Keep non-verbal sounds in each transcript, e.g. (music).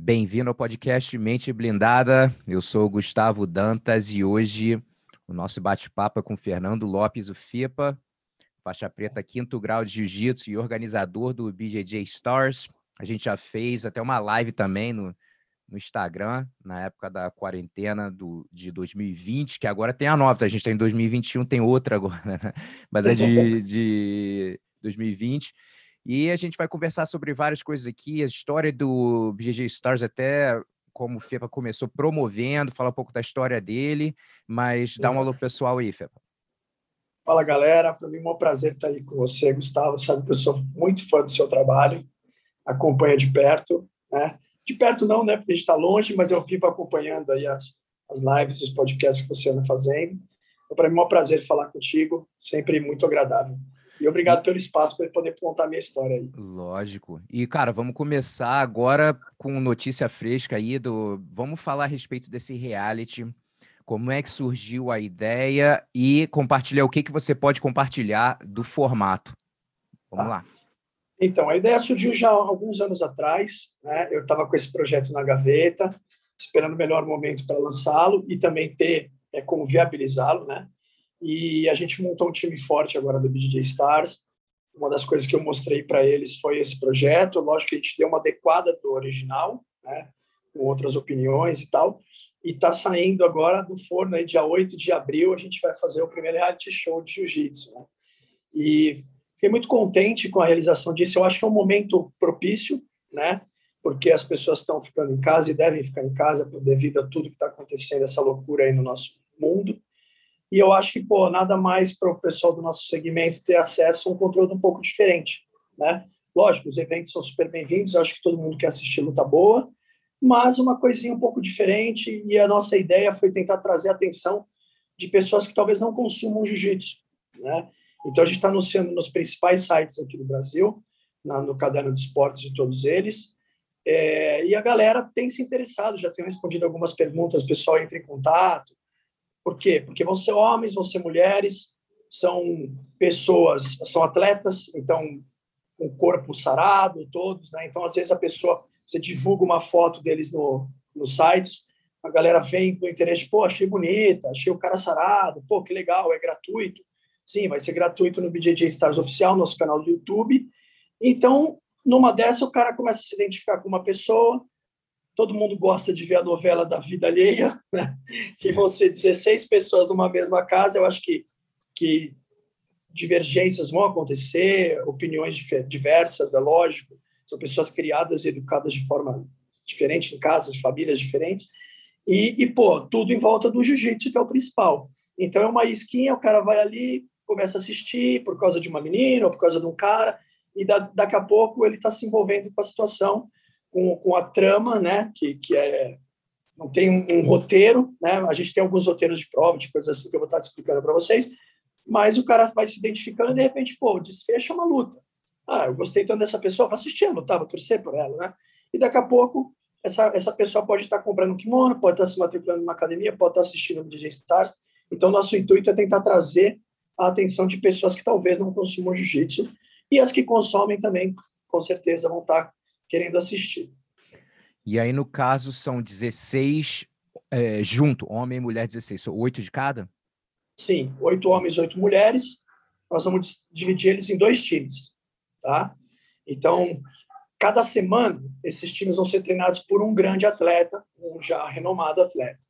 Bem-vindo ao podcast Mente Blindada. Eu sou Gustavo Dantas e hoje o nosso bate-papo é com Fernando Lopes, o FIPA, faixa preta quinto grau de jiu-jitsu e organizador do BJJ Stars. A gente já fez até uma live também no, no Instagram, na época da quarentena do, de 2020, que agora tem a nova, tá? a gente está em 2021, tem outra agora, né? mas é de, de 2020. E a gente vai conversar sobre várias coisas aqui, a história do BGG Stars, até como o FEPA começou promovendo, falar um pouco da história dele, mas dá um alô pessoal aí, FEPA. Fala, galera. Para mim é um prazer estar aí com você, Gustavo. Sabe que eu sou muito fã do seu trabalho, acompanha de perto, né? De perto não, né? Porque a gente está longe, mas eu vivo acompanhando aí as, as lives, os podcasts que você anda fazendo. Então, para mim é um prazer falar contigo, sempre muito agradável. E obrigado pelo espaço para poder contar a minha história aí. Lógico. E, cara, vamos começar agora com notícia fresca aí do. Vamos falar a respeito desse reality. Como é que surgiu a ideia e compartilhar o que, que você pode compartilhar do formato. Vamos tá. lá. Então, a ideia surgiu já há alguns anos atrás. Né? Eu estava com esse projeto na gaveta, esperando o melhor momento para lançá-lo e também ter é, como viabilizá-lo, né? E a gente montou um time forte agora do BJ Stars. Uma das coisas que eu mostrei para eles foi esse projeto. Lógico que a gente deu uma adequada do original, né, com outras opiniões e tal. E está saindo agora do forno, aí, dia 8 de abril, a gente vai fazer o primeiro reality show de jiu-jitsu. Né? E fiquei muito contente com a realização disso. Eu acho que é um momento propício, né? porque as pessoas estão ficando em casa e devem ficar em casa devido a tudo que está acontecendo, essa loucura aí no nosso mundo. E eu acho que, pô, nada mais para o pessoal do nosso segmento ter acesso a um conteúdo um pouco diferente, né? Lógico, os eventos são super bem-vindos, acho que todo mundo quer assistir luta boa, mas uma coisinha um pouco diferente e a nossa ideia foi tentar trazer atenção de pessoas que talvez não consumam jiu-jitsu, né? Então a gente está anunciando nos principais sites aqui do Brasil, na, no caderno de esportes de todos eles, é, e a galera tem se interessado, já tenho respondido algumas perguntas, o pessoal entra em contato, por quê? Porque vão ser homens, vão ser mulheres, são pessoas, são atletas, então com corpo sarado, todos, né? Então, às vezes, a pessoa, você divulga uma foto deles no, nos sites, a galera vem com interesse, pô, achei bonita, achei o cara sarado, pô, que legal, é gratuito. Sim, vai ser gratuito no BJJ Stars Oficial, nosso canal do YouTube. Então, numa dessa, o cara começa a se identificar com uma pessoa, todo mundo gosta de ver a novela da vida alheia, né? e vão ser 16 pessoas numa mesma casa, eu acho que, que divergências vão acontecer, opiniões diversas, é lógico, são pessoas criadas e educadas de forma diferente em casas, famílias diferentes, e, e pô, tudo em volta do jiu-jitsu, que é o principal. Então é uma isquinha, o cara vai ali, começa a assistir por causa de uma menina ou por causa de um cara, e da, daqui a pouco ele está se envolvendo com a situação com, com a trama, né, que, que é não tem um, um, roteiro, né? A gente tem alguns roteiros de prova, de coisas assim que eu vou estar explicando para vocês, mas o cara vai se identificando e de repente, pô, desfecha uma luta. Ah, eu gostei tanto dessa pessoa, vou assistir a luta, vou torcer por ela, né? E daqui a pouco essa, essa pessoa pode estar comprando um kimono, pode estar se matriculando numa academia, pode estar assistindo o DJ Stars. Então, nosso intuito é tentar trazer a atenção de pessoas que talvez não consumam jiu-jitsu e as que consomem também, com certeza, vão estar querendo assistir. E aí, no caso, são 16 é, junto, homem e mulher 16, são oito de cada? Sim, oito homens, oito mulheres. Nós vamos dividir eles em dois times, tá? Então, cada semana, esses times vão ser treinados por um grande atleta, um já renomado atleta.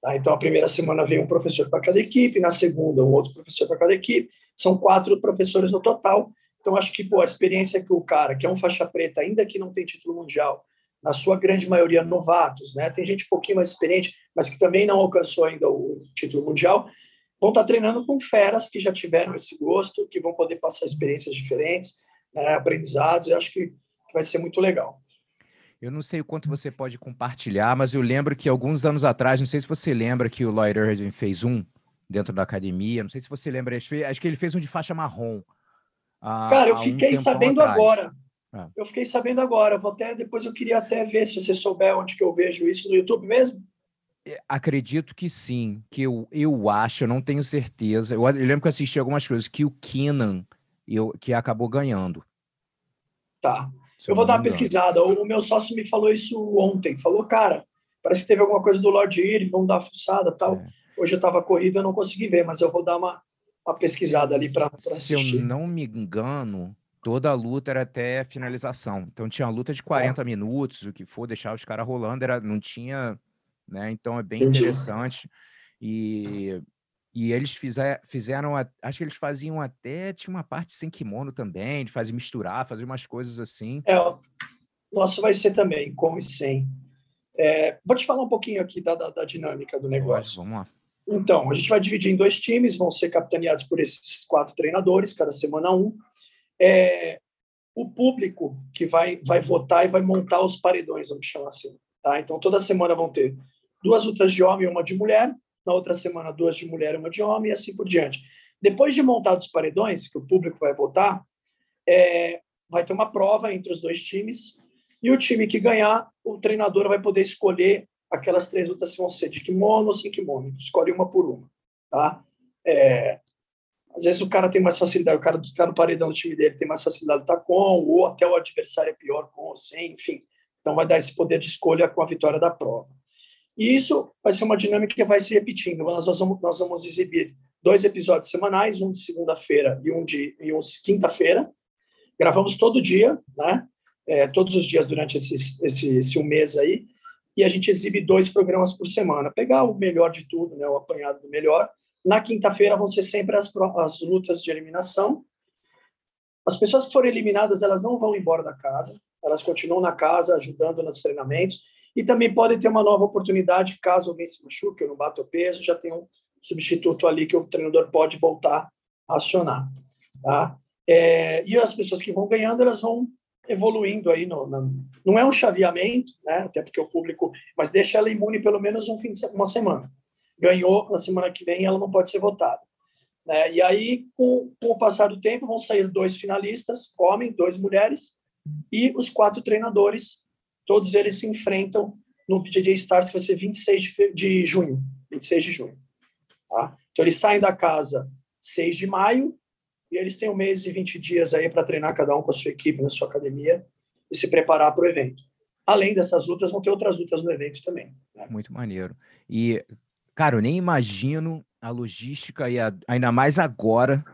Tá? Então, a primeira semana vem um professor para cada equipe, na segunda, um outro professor para cada equipe. São quatro professores no total, então, acho que pô, a experiência que o cara, que é um faixa preta, ainda que não tem título mundial, na sua grande maioria novatos, né? Tem gente um pouquinho mais experiente, mas que também não alcançou ainda o título mundial, vão estar tá treinando com feras que já tiveram esse gosto, que vão poder passar experiências diferentes, né? aprendizados. Eu acho que vai ser muito legal. Eu não sei o quanto você pode compartilhar, mas eu lembro que alguns anos atrás, não sei se você lembra que o Lloyd Irving fez um dentro da academia, não sei se você lembra, acho que ele fez um de faixa marrom. Cara, eu fiquei um sabendo atrás. agora. É. Eu fiquei sabendo agora. Vou até depois eu queria até ver se você souber onde que eu vejo isso no YouTube mesmo. É, acredito que sim, que eu, eu acho, eu não tenho certeza. Eu, eu lembro que eu assisti algumas coisas que o Kenan eu, que acabou ganhando. Tá. eu vou dar uma pesquisada. O, meu sócio me falou isso ontem. Falou, cara, parece que teve alguma coisa do Lord Erie, vamos dar uma fuçada tal. É. Hoje eu estava corrido, eu não consegui ver, mas eu vou dar uma, uma pesquisada se, ali para assistir. Se eu não me engano, toda a luta era até finalização. Então tinha luta de 40 é. minutos, o que for, deixar os caras rolando, era, não tinha. Né? Então é bem Entendi. interessante. E, e eles fizer, fizeram, acho que eles faziam até, tinha uma parte sem kimono também, de fazer misturar, fazer umas coisas assim. É, nosso vai ser também, com e sem. É, vou te falar um pouquinho aqui da, da, da dinâmica do negócio. vamos lá. Então, a gente vai dividir em dois times, vão ser capitaneados por esses quatro treinadores, cada semana um é, o público que vai, vai votar e vai montar os paredões, vamos chamar assim. Tá? Então, toda semana vão ter duas lutas de homem e uma de mulher, na outra semana duas de mulher e uma de homem, e assim por diante. Depois de montados os paredões, que o público vai votar, é, vai ter uma prova entre os dois times, e o time que ganhar, o treinador vai poder escolher aquelas três lutas vão ser de kimono ou sem kimono, escolhe uma por uma. Tá? É, às vezes o cara tem mais facilidade, o cara está no paredão do time dele tem mais facilidade de estar com, ou até o adversário é pior com ou sem, enfim. Então vai dar esse poder de escolha com a vitória da prova. E isso vai ser uma dinâmica que vai se repetindo. Nós vamos, nós vamos exibir dois episódios semanais, um de segunda-feira e um de, e um de quinta-feira. Gravamos todo dia, né? É, todos os dias durante esse, esse um mês aí. E a gente exibe dois programas por semana. Pegar o melhor de tudo, né? o apanhado do melhor, na quinta-feira vão ser sempre as, as lutas de eliminação. As pessoas que forem eliminadas, elas não vão embora da casa, elas continuam na casa, ajudando nos treinamentos, e também podem ter uma nova oportunidade, caso alguém se machuque ou não bata o peso, já tem um substituto ali que o treinador pode voltar a acionar. Tá? É, e as pessoas que vão ganhando, elas vão evoluindo aí, no, no, não é um chaveamento, né, até porque o público, mas deixa ela imune pelo menos um fim de uma semana ganhou, na semana que vem ela não pode ser votada. Né? E aí, com, com, o passar do tempo, vão sair dois finalistas, homem, dois mulheres, e os quatro treinadores, todos eles se enfrentam no BJJ Stars, que vai ser 26 de, de junho. 26 de junho. Tá? Então, eles saem da casa 6 de maio, e eles têm um mês e 20 dias aí para treinar cada um com a sua equipe na sua academia e se preparar para o evento. Além dessas lutas, vão ter outras lutas no evento também. Né? Muito maneiro. E Cara, eu nem imagino a logística e a, ainda mais agora,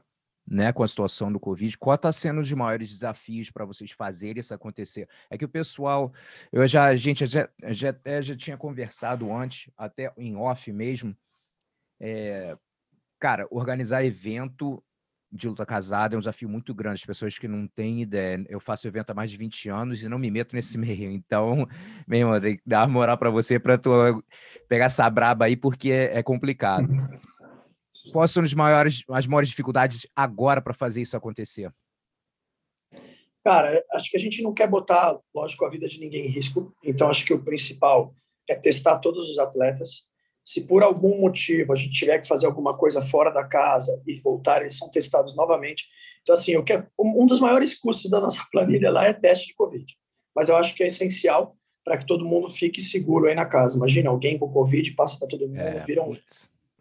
né, com a situação do Covid, qual está sendo os maiores desafios para vocês fazerem isso acontecer? É que o pessoal, eu já, a gente já, já, já tinha conversado antes, até em off mesmo, é, cara, organizar evento de luta casada é um desafio muito grande. As pessoas que não têm ideia. Eu faço evento há mais de 20 anos e não me meto nesse (laughs) meio. Então, meu irmão, tem que dar moral para você para tu pegar essa braba aí, porque é, é complicado. Quais são as maiores, as maiores dificuldades agora para fazer isso acontecer? Cara, acho que a gente não quer botar, lógico, a vida de ninguém em risco. Então, acho que o principal é testar todos os atletas se por algum motivo a gente tiver que fazer alguma coisa fora da casa e voltar, eles são testados novamente. Então, assim, eu quero, um dos maiores custos da nossa (laughs) planilha lá é teste de Covid. Mas eu acho que é essencial para que todo mundo fique seguro aí na casa. Imagina, alguém com Covid passa para todo mundo, é, vira um,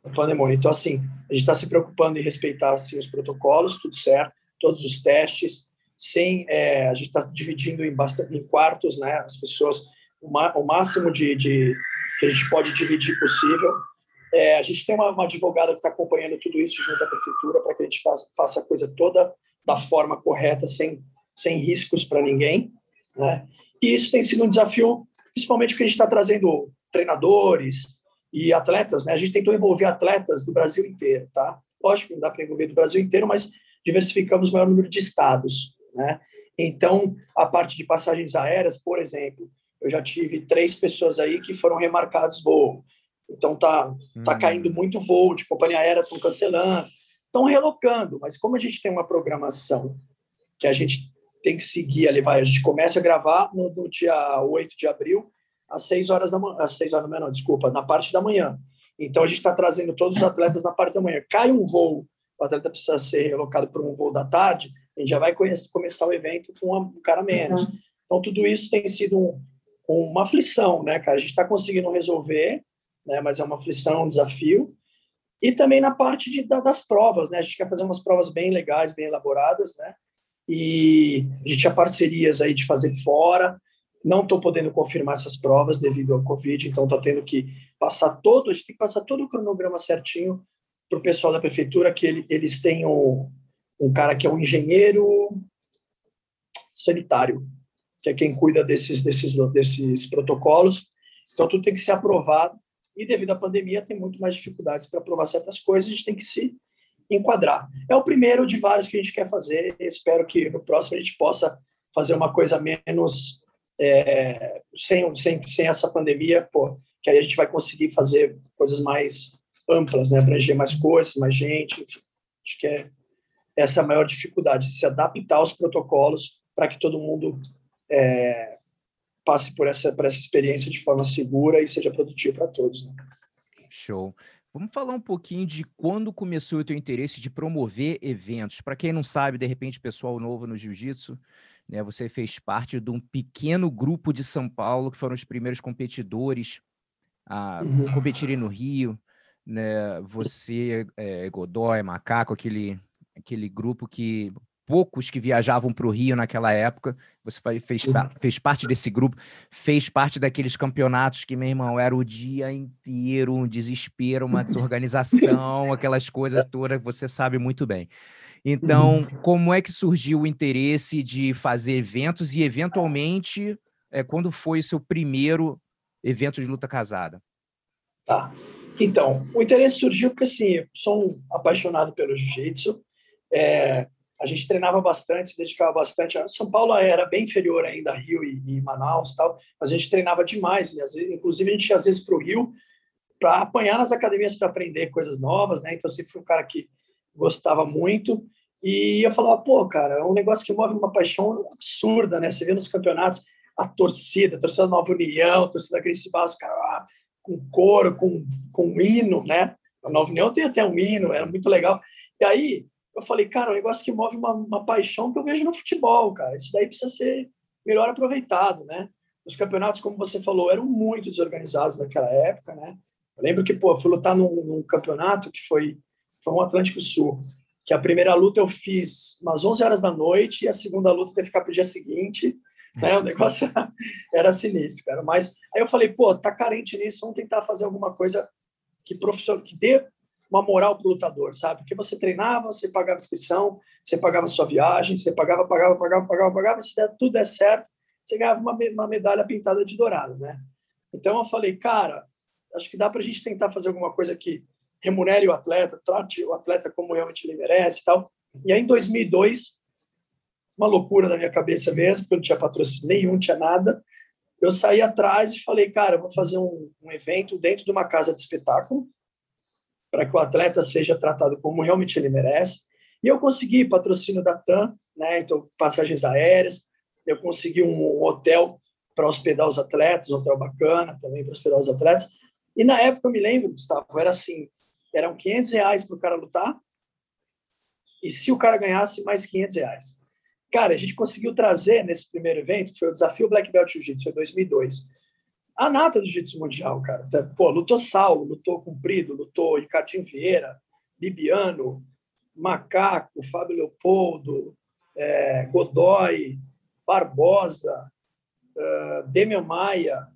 um pandemônio. Então, assim, a gente está se preocupando em respeitar assim, os protocolos, tudo certo, todos os testes, sem, é, a gente está dividindo em, bastante, em quartos, né, as pessoas, o, o máximo de, de que a gente pode dividir possível. É, a gente tem uma, uma advogada que está acompanhando tudo isso junto à prefeitura para que a gente faça, faça, a coisa toda da forma correta, sem, sem riscos para ninguém. Né? E isso tem sido um desafio, principalmente porque a gente está trazendo treinadores e atletas. Né? A gente tentou envolver atletas do Brasil inteiro. Tá? Lógico que não dá para envolver do Brasil inteiro, mas diversificamos o maior número de estados. Né? Então, a parte de passagens aéreas, por exemplo, eu já tive três pessoas aí que foram remarcados voo. Então tá, tá hum. caindo muito voo, de companhia aérea estão cancelando, estão relocando. Mas como a gente tem uma programação que a gente tem que seguir ali, vai, a gente começa a gravar no, no dia 8 de abril, às 6 horas da manhã, às 6 horas da manhã, não, desculpa, na parte da manhã. Então a gente está trazendo todos os atletas na parte da manhã. Cai um voo, o atleta precisa ser relocado para um voo da tarde, a gente já vai conhecer, começar o evento com um cara menos. Uhum. Então tudo isso tem sido um, com uma aflição, né, cara? A gente está conseguindo resolver, né, mas é uma aflição, um desafio. E também na parte de, da, das provas, né? A gente quer fazer umas provas bem legais, bem elaboradas, né? e a gente tinha parcerias aí de fazer fora. Não estou podendo confirmar essas provas devido ao Covid, então está tendo que passar todo, a gente tem que passar todo o cronograma certinho para o pessoal da prefeitura, que ele, eles têm um, um cara que é um engenheiro sanitário, que é quem cuida desses, desses, desses protocolos. Então, tudo tem que ser aprovado. E, devido à pandemia, tem muito mais dificuldades para aprovar certas coisas, a gente tem que se enquadrar. É o primeiro de vários que a gente quer fazer. Espero que no próximo a gente possa fazer uma coisa menos é, sem, sem, sem essa pandemia, pô, que aí a gente vai conseguir fazer coisas mais amplas, né? abranger mais coisas, mais gente. Acho que é, essa é a maior dificuldade, se adaptar aos protocolos para que todo mundo é, passe por essa, por essa experiência de forma segura e seja produtivo para todos. Né? Show. Vamos falar um pouquinho de quando começou o teu interesse de promover eventos. Para quem não sabe, de repente, pessoal novo no jiu-jitsu, né, você fez parte de um pequeno grupo de São Paulo que foram os primeiros competidores a uhum. competirem no Rio. Né? Você, é, Godoy, Macaco, aquele, aquele grupo que poucos que viajavam para o Rio naquela época. Você fez, fez parte desse grupo, fez parte daqueles campeonatos que, meu irmão, era o dia inteiro um desespero, uma desorganização, (laughs) aquelas coisas todas que você sabe muito bem. Então, uhum. como é que surgiu o interesse de fazer eventos e, eventualmente, é, quando foi o seu primeiro evento de luta casada? Tá. Então, o interesse surgiu porque, assim, eu sou um apaixonado pelo jiu-jitsu. É, a gente treinava bastante, se dedicava bastante. São Paulo era bem inferior ainda a Rio e, e Manaus, tal, mas a gente treinava demais. Vezes, inclusive a gente ia às vezes para o Rio para apanhar nas academias para aprender coisas novas, né? Então sempre fui um cara que gostava muito e eu falava, pô, cara, é um negócio que move uma paixão absurda, né? Você vê nos campeonatos a torcida, a torcida Nova União, a torcida Gracie Barros, cara, ah, com coro, com, com hino, né? A Nova União tem até um hino, era muito legal. E aí eu falei, cara, um negócio que move uma, uma paixão que eu vejo no futebol, cara. Isso daí precisa ser melhor aproveitado, né? Os campeonatos, como você falou, eram muito desorganizados naquela época, né? Eu lembro que, pô, fui lutar num, num campeonato que foi, foi um Atlântico Sul, que a primeira luta eu fiz umas 11 horas da noite e a segunda luta teve que ficar para o dia seguinte, né? O negócio (laughs) era sinistro, cara. Mas aí eu falei, pô, tá carente nisso, vamos tentar fazer alguma coisa que professor que dê uma moral para o lutador, sabe? Porque você treinava, você pagava inscrição, você pagava sua viagem, você pagava, pagava, pagava, pagava, pagava, se der, tudo der certo, você ganhava uma, uma medalha pintada de dourado, né? Então eu falei, cara, acho que dá para a gente tentar fazer alguma coisa que remunere o atleta, trate o atleta como realmente ele merece e tal. E aí, em 2002, uma loucura na minha cabeça mesmo, porque eu não tinha patrocínio nenhum, não tinha nada. Eu saí atrás e falei, cara, vou fazer um, um evento dentro de uma casa de espetáculo, para que o atleta seja tratado como realmente ele merece. E eu consegui patrocínio da TAM, né? então passagens aéreas, eu consegui um hotel para hospedar os atletas, um hotel bacana também para hospedar os atletas. E na época eu me lembro, Gustavo, era assim, eram 500 reais para o cara lutar, e se o cara ganhasse, mais 500 reais. Cara, a gente conseguiu trazer nesse primeiro evento, que foi o Desafio Black Belt Jiu-Jitsu, foi 2002, a nata do jiu-jitsu mundial, cara. Tá, pô, lutou Saulo, lutou Cumprido, lutou Ricardinho Vieira, Bibiano, Macaco, Fábio Leopoldo, é, Godoy, Barbosa, uh, Maia,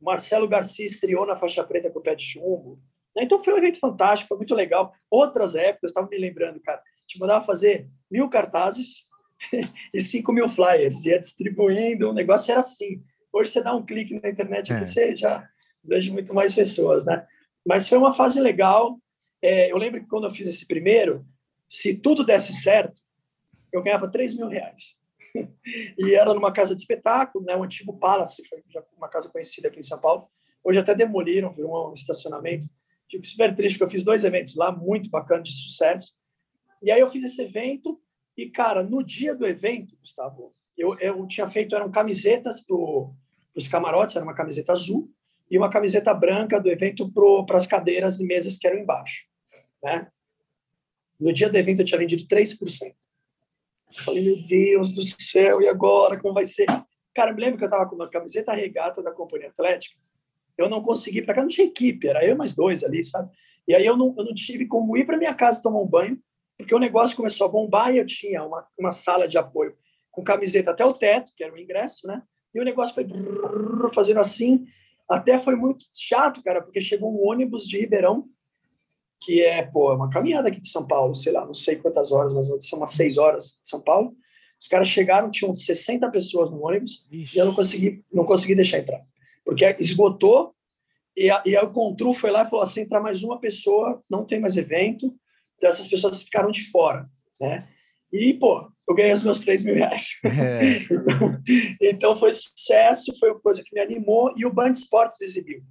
Marcelo Garcia estreou na faixa preta com o pé de chumbo. Então foi um evento fantástico, foi muito legal. Outras épocas, estava me lembrando, cara, te mandava fazer mil cartazes (laughs) e cinco mil flyers, ia distribuindo, o negócio era assim. Hoje você dá um clique na internet e é. você já vejo muito mais pessoas, né? Mas foi uma fase legal. É, eu lembro que quando eu fiz esse primeiro, se tudo desse certo, eu ganhava 3 mil reais. (laughs) e era numa casa de espetáculo, né? O antigo Palace, uma casa conhecida aqui em São Paulo. Hoje até demoliram, virou um estacionamento. Fico super triste, porque eu fiz dois eventos lá, muito bacana, de sucesso. E aí eu fiz esse evento, e, cara, no dia do evento, Gustavo, eu, eu tinha feito, eram camisetas pro os camarotes, era uma camiseta azul, e uma camiseta branca do evento para as cadeiras e mesas que eram embaixo. Né? No dia do evento eu tinha vendido 3%. Eu falei, meu Deus do céu, e agora? Como vai ser? Cara, eu me lembro que eu estava com uma camiseta regata da Companhia Atlética. Eu não consegui, para cá não tinha equipe, era eu mais dois ali, sabe? E aí eu não, eu não tive como ir para minha casa tomar um banho, porque o negócio começou a bombar e eu tinha uma, uma sala de apoio com camiseta até o teto, que era o ingresso, né? E o negócio foi fazendo assim, até foi muito chato, cara, porque chegou um ônibus de Ribeirão, que é, pô, uma caminhada aqui de São Paulo, sei lá, não sei quantas horas, mas são umas seis horas de São Paulo. Os caras chegaram, tinham 60 pessoas no ônibus, Ixi. e eu não consegui, não consegui deixar entrar. Porque esgotou, e, a, e a, o Contru foi lá e falou assim, entrar mais uma pessoa, não tem mais evento, então essas pessoas ficaram de fora, né? E, pô, eu ganhei os meus 3 mil reais. É. (laughs) então foi sucesso, foi uma coisa que me animou e o Band Esportes exibiu.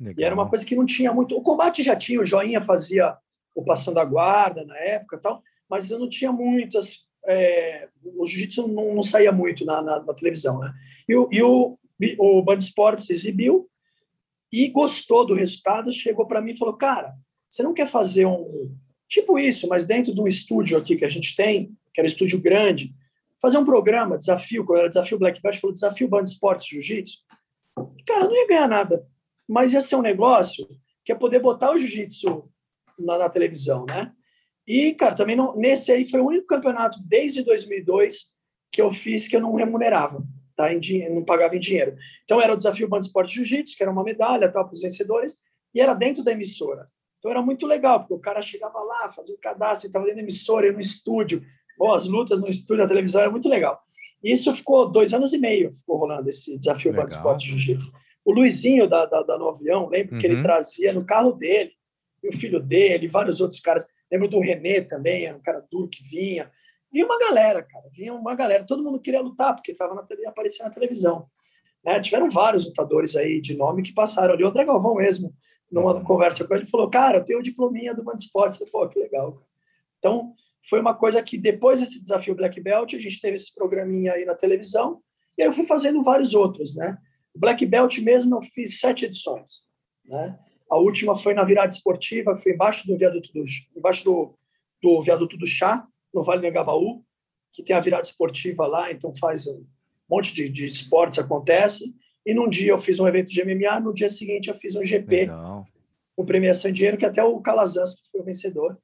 Legal. E era uma coisa que não tinha muito. O combate já tinha, o Joinha fazia o Passando a Guarda na época tal, mas eu não tinha muitas. É, o jiu-jitsu não, não, saía muito na, na, na, televisão, né? E, o, e o, o Band Esportes exibiu e gostou do resultado, chegou para mim e falou: Cara, você não quer fazer um, Tipo isso, mas dentro de um estúdio aqui que a gente tem, que era estúdio grande, fazer um programa, desafio, quando era desafio Black Belt, falou desafio Band Esportes Jiu-Jitsu. Cara, não ia ganhar nada, mas ia ser um negócio que é poder botar o jiu-jitsu na, na, televisão, né? E, cara, também não, nesse aí foi o único campeonato desde 2002 que eu fiz que eu não remunerava, tá? Em, não pagava em dinheiro. Então era o desafio Band Esportes Jiu-Jitsu, que era uma medalha tal para os vencedores, e era dentro da emissora. Então era muito legal, porque o cara chegava lá, fazia o um cadastro, estava dentro da emissora, no estúdio. Bom, as lutas no estúdio, na televisão, era muito legal. E isso ficou dois anos e meio, ficou rolando esse desafio para esporte de jiu-jitsu. O Luizinho da, da, da lembro uhum. que ele uhum. trazia no carro dele, e o filho dele, vários outros caras. Lembro do Renê também, era um cara duro que vinha. Vinha uma galera, cara, vinha uma galera. Todo mundo queria lutar, porque estava na aparecia na televisão. Né? Tiveram vários lutadores aí de nome que passaram ali. O André Galvão mesmo, numa uhum. conversa com ele, falou, cara, eu tenho o diplominha do Band Esportes. Eu falei, pô, que legal. Então, foi uma coisa que depois desse desafio Black Belt, a gente teve esse programinha aí na televisão, e aí eu fui fazendo vários outros, né? O Black Belt mesmo eu fiz sete edições, né? A última foi na virada esportiva, foi embaixo do viaduto do, embaixo do, do viaduto do Chá, no Vale do Engabaú, que tem a virada esportiva lá, então faz um monte de, de esportes acontece. E num dia eu fiz um evento de MMA, no dia seguinte eu fiz um GP Legal. com premiação em dinheiro, que até o Calazans foi o vencedor.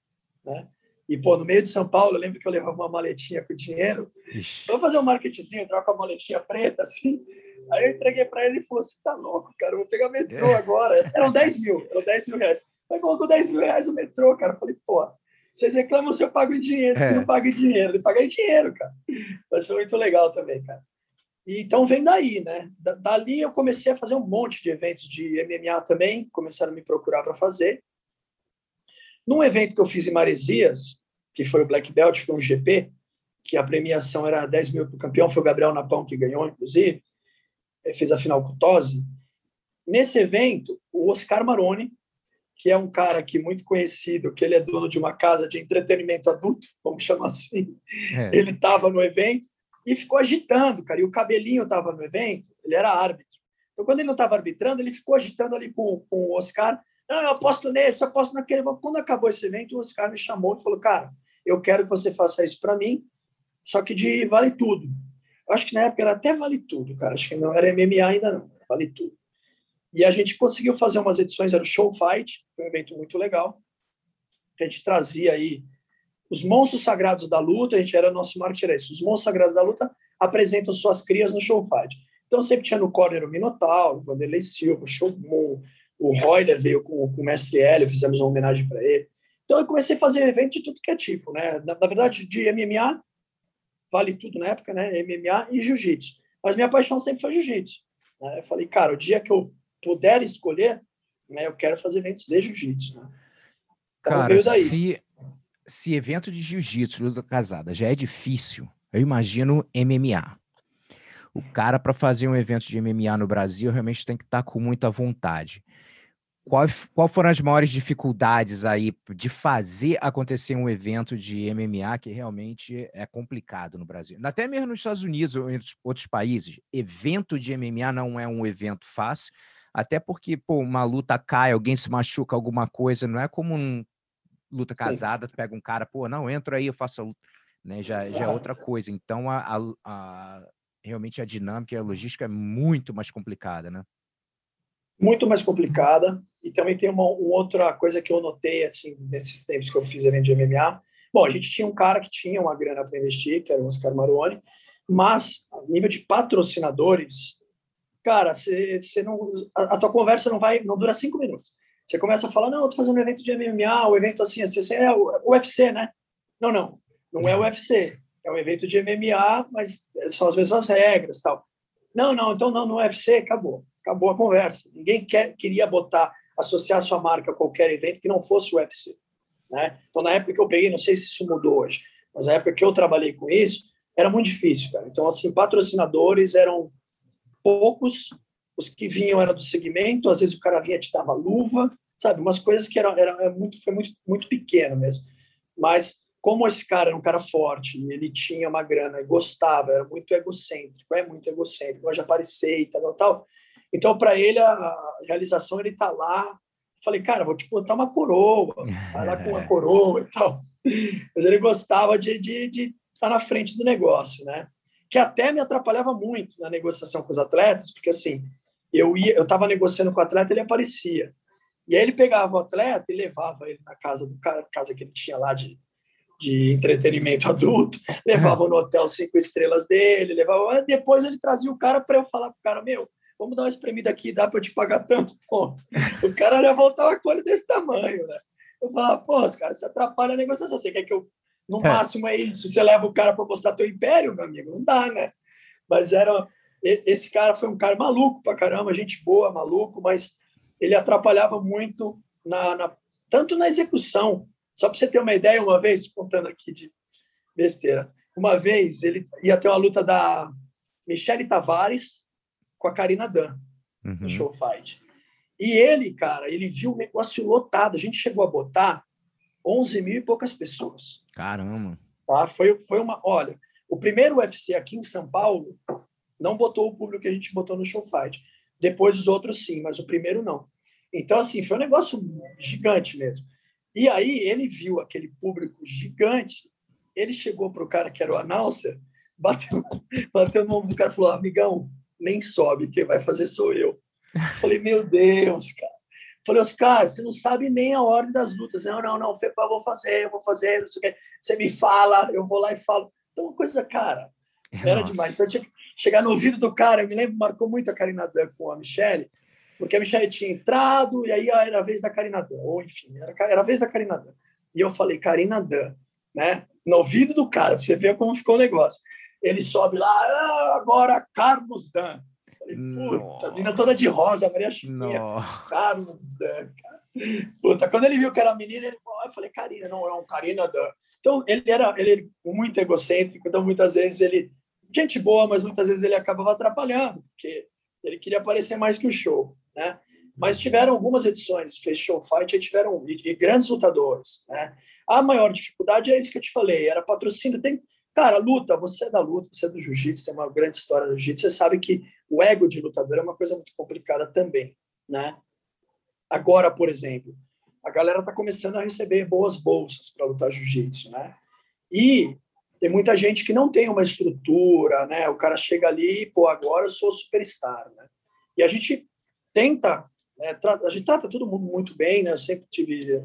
Né? E, pô, no meio de São Paulo, eu lembro que eu levava uma maletinha com dinheiro. Ixi. Vou fazer um marketingzinho, entrar com a maletinha preta, assim. Aí eu entreguei para ele e falou assim: tá louco, cara, eu vou pegar metrô é. agora. Eram 10 mil, eram 10 mil reais. Aí colocou 10 mil reais no metrô, cara. Eu falei, pô, vocês reclamam se eu pago em dinheiro, é. se não pago em dinheiro. Ele paga em dinheiro, cara. Mas foi muito legal também, cara. E, então vem daí, né? dali eu comecei a fazer um monte de eventos de MMA também, começaram a me procurar para fazer. Num evento que eu fiz em Maresias, que foi o Black Belt, foi um GP, que a premiação era 10 mil para o campeão, foi o Gabriel Napão que ganhou, inclusive, fez a final com o Tosi. Nesse evento, o Oscar Maroni, que é um cara que muito conhecido, que ele é dono de uma casa de entretenimento adulto, (laughs) vamos chamar assim, é. ele estava no evento, e ficou agitando, cara. E o cabelinho estava no evento, ele era árbitro. Então, quando ele não estava arbitrando, ele ficou agitando ali com, com o Oscar. Não, eu aposto nesse, eu aposto naquele. Quando acabou esse evento, o Oscar me chamou e falou: Cara, eu quero que você faça isso para mim, só que de vale tudo. Eu acho que na época era até vale tudo, cara. Acho que não era MMA ainda, não. Vale tudo. E a gente conseguiu fazer umas edições, era o Show Fight, foi um evento muito legal. A gente trazia aí os monstros sagrados da luta, a gente era nosso marketing era isso. Os monstros sagrados da luta apresentam suas crias no show fight. Então sempre tinha no corner o Minotauro, o Vanderlei Silva, o Shogun, o Royler veio com, com o Mestre Hélio, fizemos uma homenagem para ele. Então eu comecei a fazer evento de tudo que é tipo, né? Na, na verdade, de MMA, vale tudo na época, né? MMA e jiu-jitsu. Mas minha paixão sempre foi jiu-jitsu. Né? Eu falei, cara, o dia que eu puder escolher, né, eu quero fazer eventos de jiu-jitsu. Né? Então, cara, se se evento de jiu-jitsu, luta casada, já é difícil, eu imagino MMA. O cara, para fazer um evento de MMA no Brasil, realmente tem que estar tá com muita vontade. Qual, qual foram as maiores dificuldades aí de fazer acontecer um evento de MMA que realmente é complicado no Brasil? Até mesmo nos Estados Unidos ou em outros países, evento de MMA não é um evento fácil, até porque, pô, uma luta cai, alguém se machuca, alguma coisa, não é como um luta casada, tu pega um cara, pô, não, entra aí, eu faço a luta, né? Já, já é outra coisa. Então, a, a, realmente a dinâmica e a logística é muito mais complicada, né? Muito mais complicada. E também tem uma, uma outra coisa que eu notei, assim, nesses tempos que eu fiz evento de MMA, Bom, a gente tinha um cara que tinha uma grana para investir, que era o Oscar Maroni, mas a nível de patrocinadores, cara, você não, a, a, tua conversa não vai, não dura cinco minutos. Você começa a falar, não, eu tô fazendo um evento de MMA, o um evento assim, assim, assim, é o UFC, né? Não, não, não é UFC, é um evento de MMA, mas são as mesmas regras, tal. Não, não, então não, no UFC acabou, acabou a conversa. Ninguém quer, queria botar, associar sua marca a qualquer evento que não fosse o UFC, né? Então na época que eu peguei, não sei se isso mudou hoje, mas na época que eu trabalhei com isso, era muito difícil, cara. Então assim, patrocinadores eram poucos, os que vinham eram do segmento, às vezes o cara vinha te dava luva, sabe, umas coisas que eram era, era muito foi muito muito pequeno mesmo. Mas como esse cara era um cara forte, ele tinha uma grana e gostava, era muito egocêntrico, é muito egocêntrico, gosta de aparecer e tal, tal. Então, para ele, a realização, ele tá lá. Falei, cara, vou te botar uma coroa, vai lá com uma (laughs) coroa e tal. Mas ele gostava de, de, de estar tá na frente do negócio, né? Que até me atrapalhava muito na negociação com os atletas, porque assim, eu ia, eu estava negociando com o atleta, ele aparecia. E aí ele pegava o atleta e levava ele na casa do cara, casa que ele tinha lá de de entretenimento adulto, levava no hotel cinco estrelas dele, levava. Depois ele trazia o cara para eu falar pro cara, meu, vamos dar uma espremida aqui, dá para eu te pagar tanto? Pô, o cara já voltar uma coisa desse tamanho, né? Eu falava, pô, cara, você atrapalha a negociação, você quer que eu. No é. máximo é isso, você leva o cara para mostrar teu império, meu amigo, não dá, né? Mas era. Esse cara foi um cara maluco pra caramba, gente boa, maluco, mas ele atrapalhava muito na, na tanto na execução só para você ter uma ideia, uma vez, contando aqui de besteira, uma vez ele ia ter uma luta da Michele Tavares com a Karina Dan uhum. no show fight. E ele, cara, ele viu o negócio lotado. A gente chegou a botar 11 mil e poucas pessoas. Caramba! Tá? Foi, foi uma. Olha, o primeiro UFC aqui em São Paulo não botou o público que a gente botou no show fight. Depois os outros sim, mas o primeiro não. Então, assim, foi um negócio gigante mesmo. E aí ele viu aquele público gigante, ele chegou para o cara que era o announcer, bateu, (laughs) bateu no ombro do cara e falou, amigão, nem sobe, quem vai fazer sou eu. Falei, meu Deus, cara. Falei, Oscar, você não sabe nem a ordem das lutas. Não, não, não, eu vou fazer, eu vou fazer, não sei o que. Você me fala, eu vou lá e falo. Então, uma coisa, cara, era Nossa. demais. Então, eu tinha que chegar no ouvido do cara. Eu me lembro, marcou muito a Karina Dan com a Michelle, porque a Michelle tinha entrado e aí era a vez da Karina Dan, ou enfim, era, era a vez da Karina Dan. E eu falei, Karina Dan, né? No ouvido do cara, pra você ver como ficou o negócio. Ele sobe lá, ah, agora Carlos Dan. Falei, puta, menina toda de rosa, Maria Chiquinha. Carlos Dan, cara. Puta, quando ele viu que era menina, ele falou, eu falei, Karina, não, é um Karina Dan. Então, ele era ele muito egocêntrico, então muitas vezes ele, gente boa, mas muitas vezes ele acabava atrapalhando, porque ele queria aparecer mais que o show né? Mas tiveram algumas edições de Fechou Fight e tiveram e, e grandes lutadores, né? A maior dificuldade é isso que eu te falei, era patrocínio. Tem, cara, luta, você é da luta, você é do jiu-jitsu, tem uma grande história do jiu-jitsu, você sabe que o ego de lutador é uma coisa muito complicada também, né? Agora, por exemplo, a galera está começando a receber boas bolsas para lutar jiu-jitsu, né? E tem muita gente que não tem uma estrutura, né? O cara chega ali, pô, agora eu sou superstar, né? E a gente tenta, né, a gente trata todo mundo muito bem, né? Eu sempre tive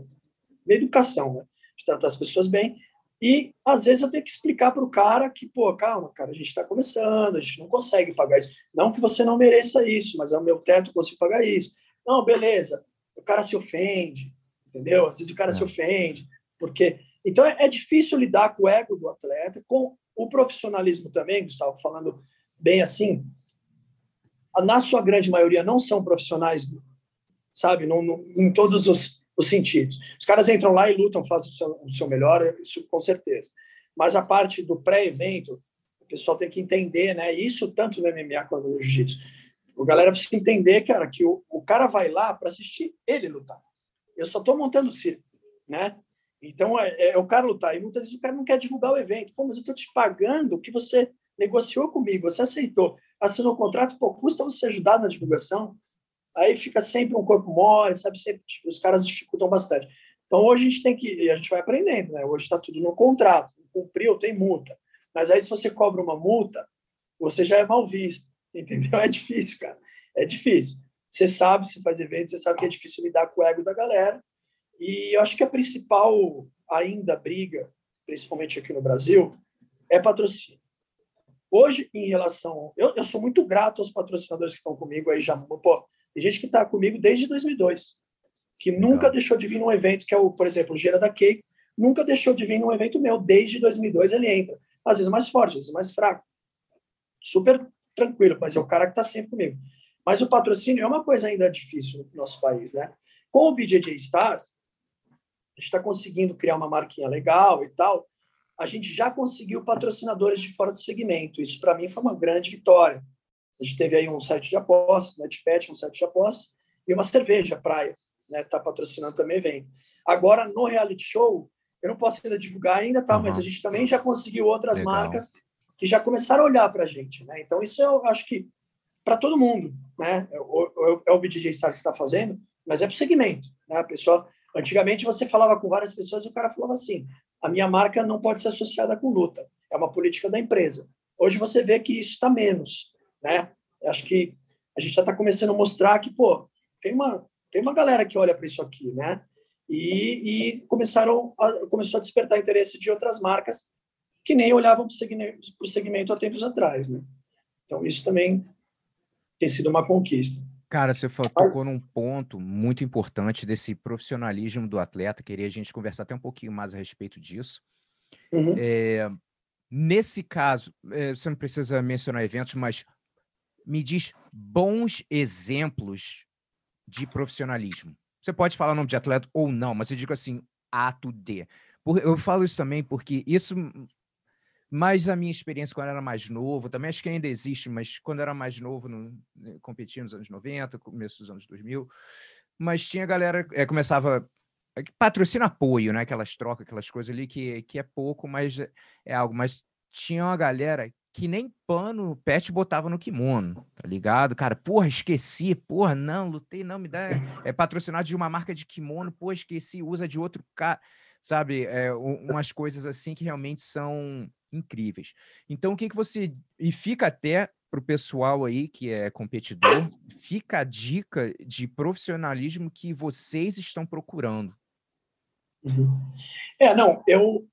na educação, né? De tratar as pessoas bem. E às vezes eu tenho que explicar para o cara que, pô, calma, cara, a gente está começando, a gente não consegue pagar isso. Não que você não mereça isso, mas é o meu teto, eu consigo pagar isso. Não, beleza. O cara se ofende, entendeu? Às vezes o cara é. se ofende, porque. Então é, é difícil lidar com o ego do atleta, com o profissionalismo também, Gustavo, falando bem assim, na sua grande maioria, não são profissionais, sabe, no, no, em todos os, os, sentidos. Os caras entram lá e lutam, fazem o seu, o seu melhor, isso com certeza. Mas a parte do pré-evento, o pessoal tem que entender, né? Isso tanto no MMA quanto no jiu-jitsu. O galera precisa entender, cara, que o, o cara vai lá para assistir ele lutar. Eu só estou montando o circo, né? Então, é, é, o cara lutar. E muitas vezes o cara não quer divulgar o evento. Pô, mas eu estou te pagando o que você negociou comigo, você aceitou assinou o contrato, pô, custa você ajudar na divulgação. Aí fica sempre um corpo mole, sabe? Sempre, tipo, os caras dificultam bastante. Então, hoje a gente tem que, a gente vai aprendendo, né? Hoje está tudo no contrato, cumpriu, tem multa. Mas aí, se você cobra uma multa, você já é mal visto, entendeu? É difícil, cara. É difícil. Você sabe, se faz evento, você sabe que é difícil lidar com o ego da galera. E eu acho que a principal, ainda, briga principalmente aqui no Brasil, é patrocínio. Hoje, em relação. Eu, eu sou muito grato aos patrocinadores que estão comigo aí já. Pô, tem gente que está comigo desde 2002, que nunca Legal. deixou de vir num evento, que é o, por exemplo, o Gira da Cake, nunca deixou de vir num evento meu. Desde 2002 ele entra. Às vezes mais forte, às vezes mais fraco. Super tranquilo, mas é o cara que está sempre comigo. Mas o patrocínio é uma coisa ainda difícil no nosso país, né? Com o BJJ Stars, a gente está conseguindo criar uma marquinha legal e tal. A gente já conseguiu patrocinadores de fora do segmento. Isso, para mim, foi uma grande vitória. A gente teve aí um site de apostas, né, de pet, um site de apostas, e uma cerveja, Praia, né, tá patrocinando também, vem. Agora, no reality show, eu não posso ainda divulgar ainda, tá, uhum. mas a gente também já conseguiu outras Legal. marcas que já começaram a olhar para a gente, né? Então, isso eu acho que para todo mundo, né? É o, é o BDJ Star que está fazendo, mas é para o segmento, né? A pessoa, antigamente você falava com várias pessoas e o cara falava assim: a minha marca não pode ser associada com luta, é uma política da empresa. Hoje você vê que isso está menos, né? Acho que a gente já está começando a mostrar que, pô, tem uma, tem uma galera que olha para isso aqui, né? E, e começaram a, começou a despertar interesse de outras marcas que nem olhavam para o segmento, segmento há tempos atrás, né? Então, isso também tem sido uma conquista. Cara, você tocou num ponto muito importante desse profissionalismo do atleta. Queria a gente conversar até um pouquinho mais a respeito disso. Uhum. É, nesse caso, é, você não precisa mencionar eventos, mas me diz bons exemplos de profissionalismo. Você pode falar o nome de atleta ou não, mas eu digo assim, ato de. Eu falo isso também porque isso, mais a minha experiência quando era mais novo, também acho que ainda existe, mas quando era mais novo, no, né, competia nos anos 90, começo dos anos 2000, mas tinha galera, é, começava patrocina apoio, né? Aquelas trocas, aquelas coisas ali que, que é pouco, mas é algo. Mas tinha uma galera que nem pano pet botava no kimono, tá ligado? Cara, porra, esqueci, porra, não, lutei, não, me dá. É patrocinado de uma marca de kimono, porra, esqueci, usa de outro cara, sabe? É, umas coisas assim que realmente são incríveis. Então, o que, que você. E fica até para o pessoal aí que é competidor, fica a dica de profissionalismo que vocês estão procurando. Uhum. É, não, eu,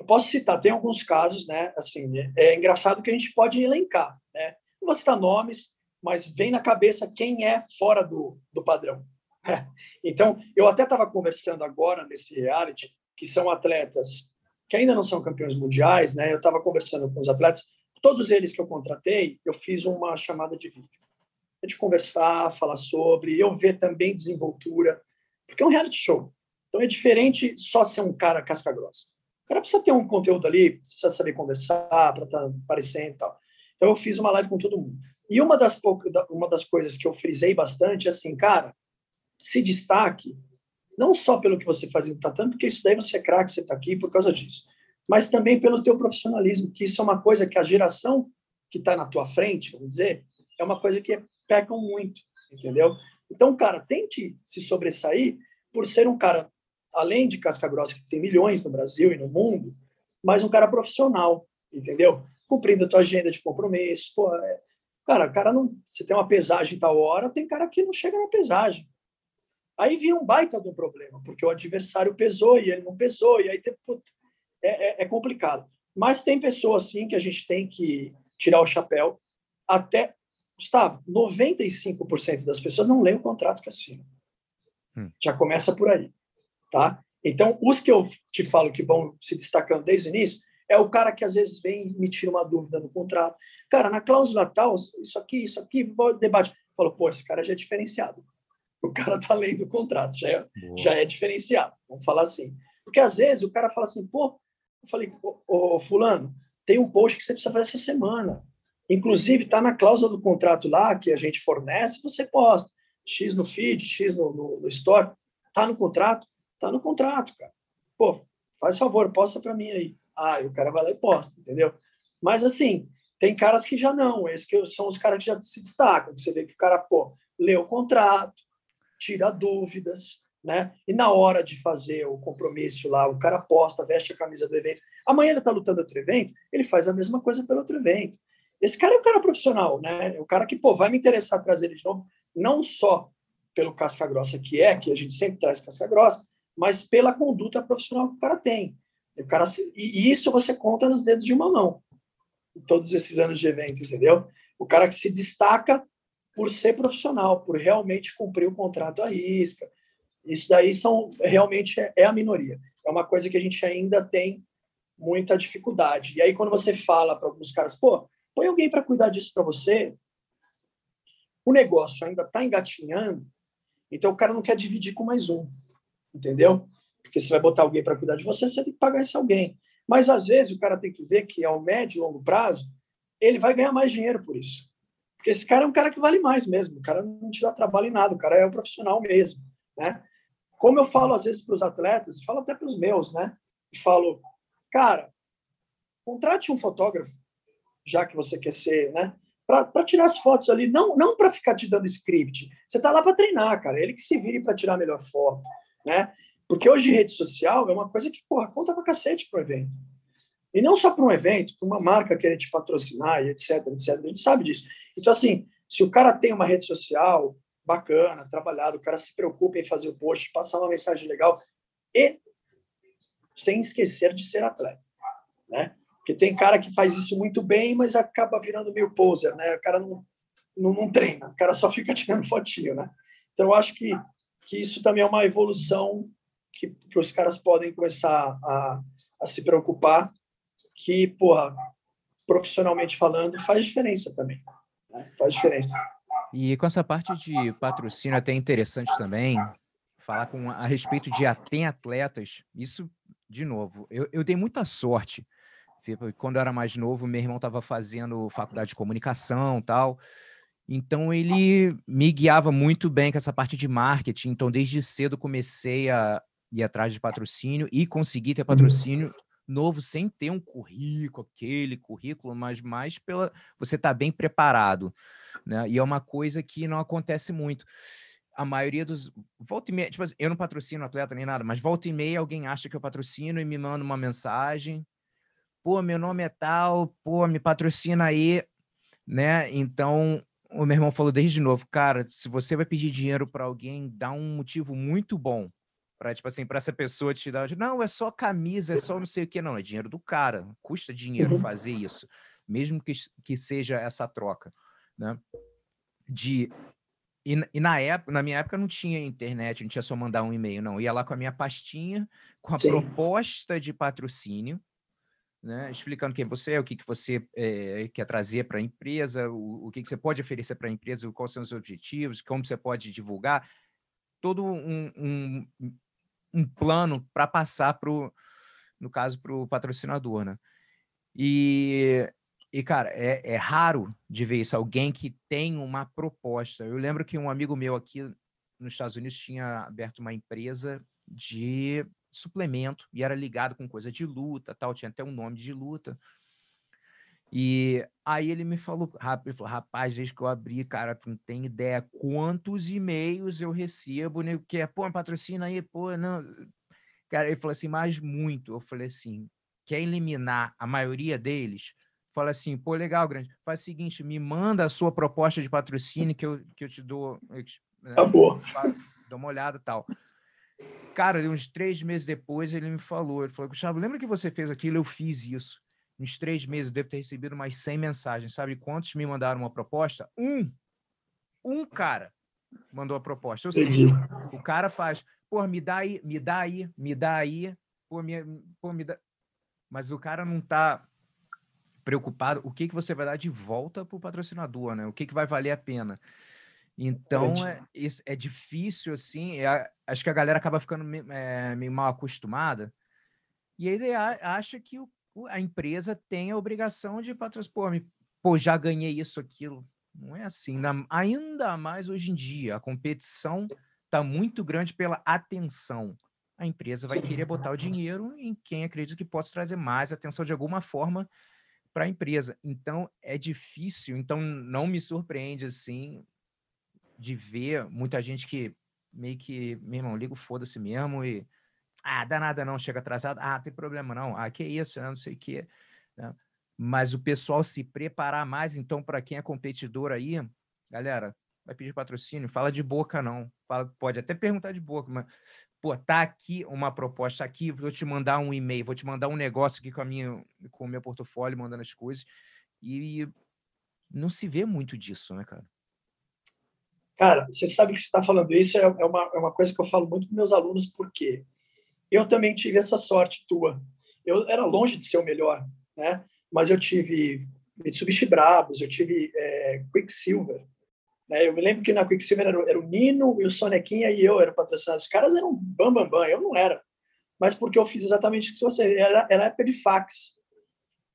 eu posso citar, tem alguns casos, né? Assim, né, é engraçado que a gente pode elencar, né? Não vou citar nomes, mas vem na cabeça quem é fora do, do padrão. (laughs) Então, eu até estava conversando agora nesse reality, que são atletas que ainda não são campeões mundiais, né? Eu estava conversando com os atletas, todos eles que eu contratei, eu fiz uma chamada de vídeo. A gente conversar, falar sobre, eu ver também desenvoltura, porque é um reality show. Então é diferente só ser um cara casca grossa cara precisa ter um conteúdo ali, precisa saber conversar para estar tá aparecendo e tal. Então eu fiz uma live com todo mundo. E uma das, uma das coisas que eu frisei bastante é assim, cara, se destaque, não só pelo que você faz em tatame, porque isso daí você é craque, você está aqui por causa disso, mas também pelo teu profissionalismo, que isso é uma coisa que a geração que está na tua frente, vamos dizer, é uma coisa que pecam muito, entendeu? Então, cara, tente se sobressair por ser um cara além de casca grossa, que tem milhões no Brasil e no mundo, mas um cara profissional, entendeu? Cumprindo a tua agenda de compromisso. Pô, é... Cara, cara não. Você tem uma pesagem tal hora, tem cara que não chega na pesagem. Aí vira um baita do problema, porque o adversário pesou e ele não pesou, e aí tem, puta, é, é, é complicado. Mas tem pessoas, assim, que a gente tem que tirar o chapéu. Até, Gustavo, 95% das pessoas não leem o contrato que assinam. Hum. Já começa por aí tá? Então, os que eu te falo que vão se destacando desde o início é o cara que às vezes vem e me tira uma dúvida no contrato. Cara, na cláusula tal, isso aqui, isso aqui, debate. Falo, pô, esse cara já é diferenciado. (laughs) O cara tá lendo o contrato, já é, já é diferenciado. Vamos falar assim. Porque às vezes o cara fala assim, pô, eu falei, ô, ô fulano, tem um post que você precisa fazer essa semana. Inclusive, tá na cláusula do contrato lá que a gente fornece, você posta. X no feed, X no, no, no store. Tá no contrato. Tá no contrato, cara. Pô, faz favor, posta para mim aí. Ah, e o cara vai lá e posta, entendeu? Mas assim, tem caras que já não, esses que são os caras que já se destacam, que você vê que o cara, pô, lê o contrato, tira dúvidas, né? E na hora de fazer o compromisso lá, o cara posta, veste a camisa do evento. Amanhã ele tá lutando outro evento, ele faz a mesma coisa pelo outro evento. Esse cara é um cara profissional, né? É o cara que, pô, vai me interessar trazer ele de novo, não só pelo casca grossa que é, que a gente sempre traz casca grossa, mas pela conduta profissional que o cara tem. O cara, e isso você conta nos dedos de uma mão, em todos esses anos de evento, entendeu? O cara que se destaca por ser profissional, por realmente cumprir o contrato à risca. Isso daí são realmente é, é a minoria. É uma coisa que a gente ainda tem muita dificuldade. E aí quando você fala para alguns caras, pô, põe alguém para cuidar disso para você, o negócio ainda está engatinhando, então o cara não quer dividir com mais um, entendeu? Porque você vai botar alguém para cuidar de você, você tem que pagar esse alguém. Mas às vezes o cara tem que ver que ao médio e longo prazo ele vai ganhar mais dinheiro por isso. Porque esse cara é um cara que vale mais mesmo. O cara não te dá trabalho em nada, o cara é um profissional mesmo, né? Como eu falo às vezes para os atletas, falo até para os meus, né? E falo, cara, contrate um fotógrafo, já que você quer ser, né? Para tirar as fotos ali, não não para ficar te dando script. Você está lá para treinar, cara. Ele que se vire para tirar a melhor foto, né? Porque hoje rede social é uma coisa que, porra, conta pra cacete pro evento. E não só para um evento, para uma marca querer te patrocinar e etc, etc. A gente sabe disso. Então, assim, se o cara tem uma rede social bacana, trabalhado, o cara se preocupa em fazer o post, passar uma mensagem legal e sem esquecer de ser atleta, né? Porque tem cara que faz isso muito bem, mas acaba virando meio poser, né? O cara não, não, não treina, o cara só fica (laughs) tirando fotinho, né? Então, eu acho que, que isso também é uma evolução que, que os caras podem começar a, a se preocupar que, porra, profissionalmente falando, faz diferença também. Né? Faz diferença. E com essa parte de patrocínio até interessante também, falar com a respeito de tem atletas, isso, de novo, eu, eu dei muita sorte. Quando eu era mais novo, meu irmão estava fazendo faculdade de comunicação tal. Então ele me guiava muito bem com essa parte de marketing. Então, desde cedo comecei a ir atrás de patrocínio e conseguir ter uhum. patrocínio novo sem ter um currículo, aquele currículo, mas mais pela você tá bem preparado, né? E é uma coisa que não acontece muito. A maioria dos volta e meia, tipo assim, eu não patrocino atleta nem nada, mas volta e meia alguém acha que eu patrocino e me manda uma mensagem. Pô, meu nome é tal, pô, me patrocina aí, né? Então, o meu irmão falou desde novo, cara, se você vai pedir dinheiro para alguém, dá um motivo muito bom para tipo assim, para essa pessoa te dar, não, é só camisa, é só não sei o que, não, é dinheiro do cara, custa dinheiro uhum. fazer isso, mesmo que, que seja essa troca, né? De e, e, na época, na minha época não tinha internet, não tinha só mandar um e-mail, não. Eu ia lá com a minha pastinha, com a Sim. proposta de patrocínio, né? explicando quem você é, o que, que você é, quer trazer para a empresa, o, o que, que você pode oferecer para a empresa, quais são os objetivos, como você pode divulgar. Todo um, um, um plano para passar para no caso, para o patrocinador, né? E, e cara, é, é raro de ver isso, alguém que tem uma proposta. Eu lembro que um amigo meu aqui nos Estados Unidos tinha aberto uma empresa de suplemento e era ligado com coisa de luta, tal, tinha até um nome de luta. E aí ele me falou, ele falou, rapaz, desde que eu abri, cara, tu não tem ideia quantos e-mails eu recebo, né? Que é, pô, patrocina aí, pô, não. Cara, ele falou assim, mas muito. Eu falei assim, quer eliminar a maioria deles? Fala assim, pô, legal, grande. Faz o seguinte, me manda a sua proposta de patrocínio que eu, que eu te dou. Né, tá boa. Dá uma olhada e tal. Cara, uns três meses depois, ele me falou, ele falou, Gustavo, lembra que você fez aquilo? Eu fiz isso uns três meses, devo ter recebido mais 100 mensagens. Sabe quantos me mandaram uma proposta? Um. Um cara mandou a proposta. Ou seja, o cara faz, pô, me dá aí, me dá aí, me dá aí, pô, me, pô, me dá. Mas o cara não está preocupado o que, que você vai dar de volta para o patrocinador, né? O que, que vai valer a pena. Então, é, é difícil, assim, é, acho que a galera acaba ficando é, meio mal acostumada, e aí acha que o a empresa tem a obrigação de patrocinar. Pô, já ganhei isso, aquilo. Não é assim. ainda mais hoje em dia, a competição está muito grande pela atenção. A empresa vai querer botar o dinheiro em quem acredita que possa trazer mais atenção de alguma forma para a empresa. Então, é difícil. Então, não me surpreende, assim, de ver muita gente que meio que, meu irmão, liga o foda-se mesmo e ah, dá nada não, chega atrasado. Ah, tem problema não. Ah, que isso, não sei o quê. Né? Mas o pessoal se preparar mais, então, para quem é competidor aí, galera, vai pedir patrocínio, fala de boca não. Fala, pode até perguntar de boca, mas pô, tá aqui uma proposta aqui, vou te mandar um e-mail, vou te mandar um negócio aqui com a minha com o meu portfólio, mandando as coisas. E não se vê muito disso, né, cara? Cara, você sabe que você está falando isso é, é, uma, é uma coisa que eu falo muito com meus alunos, porque eu também tive essa sorte tua. Eu era longe de ser o melhor, né? Mas eu tive Mitsubishi Brabus, eu tive é, Quicksilver. Né? Eu me lembro que na Quicksilver era, era o Nino, o Sonequinha e eu eram patrocinados. Os caras eram bam, bam, bam, eu não era. Mas porque eu fiz exatamente o que você... Era, era época de fax.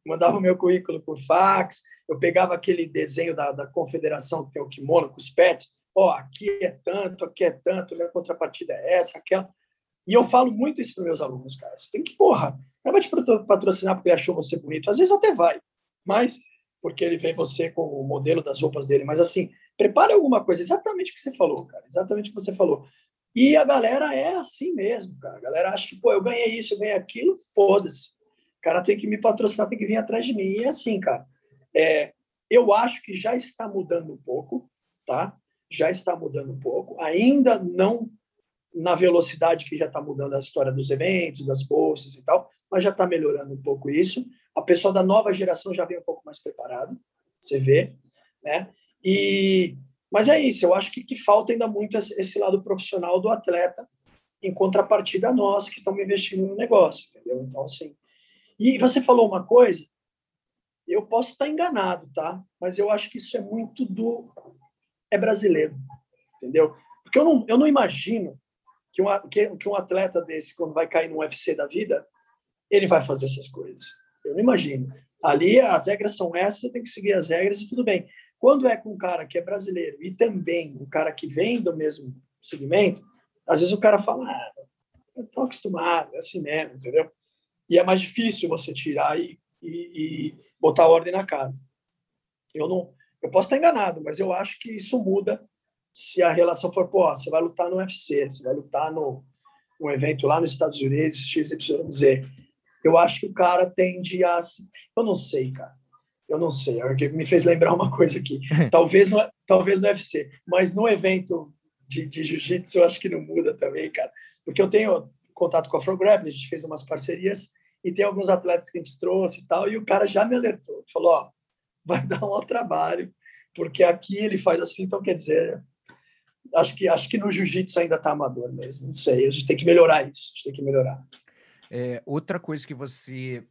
Mandava o meu currículo por fax, eu pegava aquele desenho da, da confederação, que é o kimono, com os pets, ó, oh, aqui é tanto, aqui é tanto, minha contrapartida é essa, aquela. E eu falo muito isso para meus alunos, cara. Você tem que, porra, não vai te patrocinar porque achou você bonito. Às vezes até vai, mas porque ele vê você com o modelo das roupas dele. Mas assim, prepare alguma coisa, exatamente o que você falou, cara. Exatamente o que você falou. E a galera é assim mesmo, cara. A galera acha que, pô, eu ganhei isso, eu ganhei aquilo, foda-se. O cara tem que me patrocinar, tem que vir atrás de mim. E é assim, cara. É, eu acho que já está mudando um pouco, tá? Já está mudando um pouco. Ainda não na velocidade que já está mudando a história dos eventos, das bolsas e tal, mas já está melhorando um pouco isso. A pessoa da nova geração já vem um pouco mais preparado, você vê, né? E mas é isso. Eu acho que, que falta ainda muito esse lado profissional do atleta em contrapartida a nós que estamos investindo no negócio, entendeu? Então assim. E você falou uma coisa. Eu posso estar enganado, tá? Mas eu acho que isso é muito do é brasileiro, entendeu? Porque eu não, eu não imagino que um, que, que um atleta desse, quando vai cair no UFC da vida, ele vai fazer essas coisas. Eu não imagino. Ali as regras são essas, eu tenho que seguir as regras e tudo bem. Quando é com um cara que é brasileiro e também um cara que vem do mesmo segmento, às vezes o cara fala, ah, eu estou acostumado, é assim mesmo, entendeu? E é mais difícil você tirar e, e, e botar ordem na casa. Eu não, eu posso estar enganado, mas eu acho que isso muda se a relação for, pô, você vai lutar no UFC, você vai lutar no um evento lá nos Estados Unidos, XYZ. Eu acho que o cara tende a. Eu não sei, cara. Eu não sei. É me fez lembrar uma coisa aqui. (laughs) Talvez no, talvez no UFC, mas no evento de, de jiu-jitsu eu acho que não muda também, cara. Porque eu tenho contato com a Grappling, a gente fez umas parcerias e tem alguns atletas que a gente trouxe e tal, e o cara já me alertou. Falou: ó, vai (laughs) dar um trabalho, porque aqui ele faz assim, então quer dizer, acho que acho que no jiu-jitsu ainda está amador mesmo. Não sei, a gente tem que melhorar isso. A gente tem que melhorar. É, outra coisa que você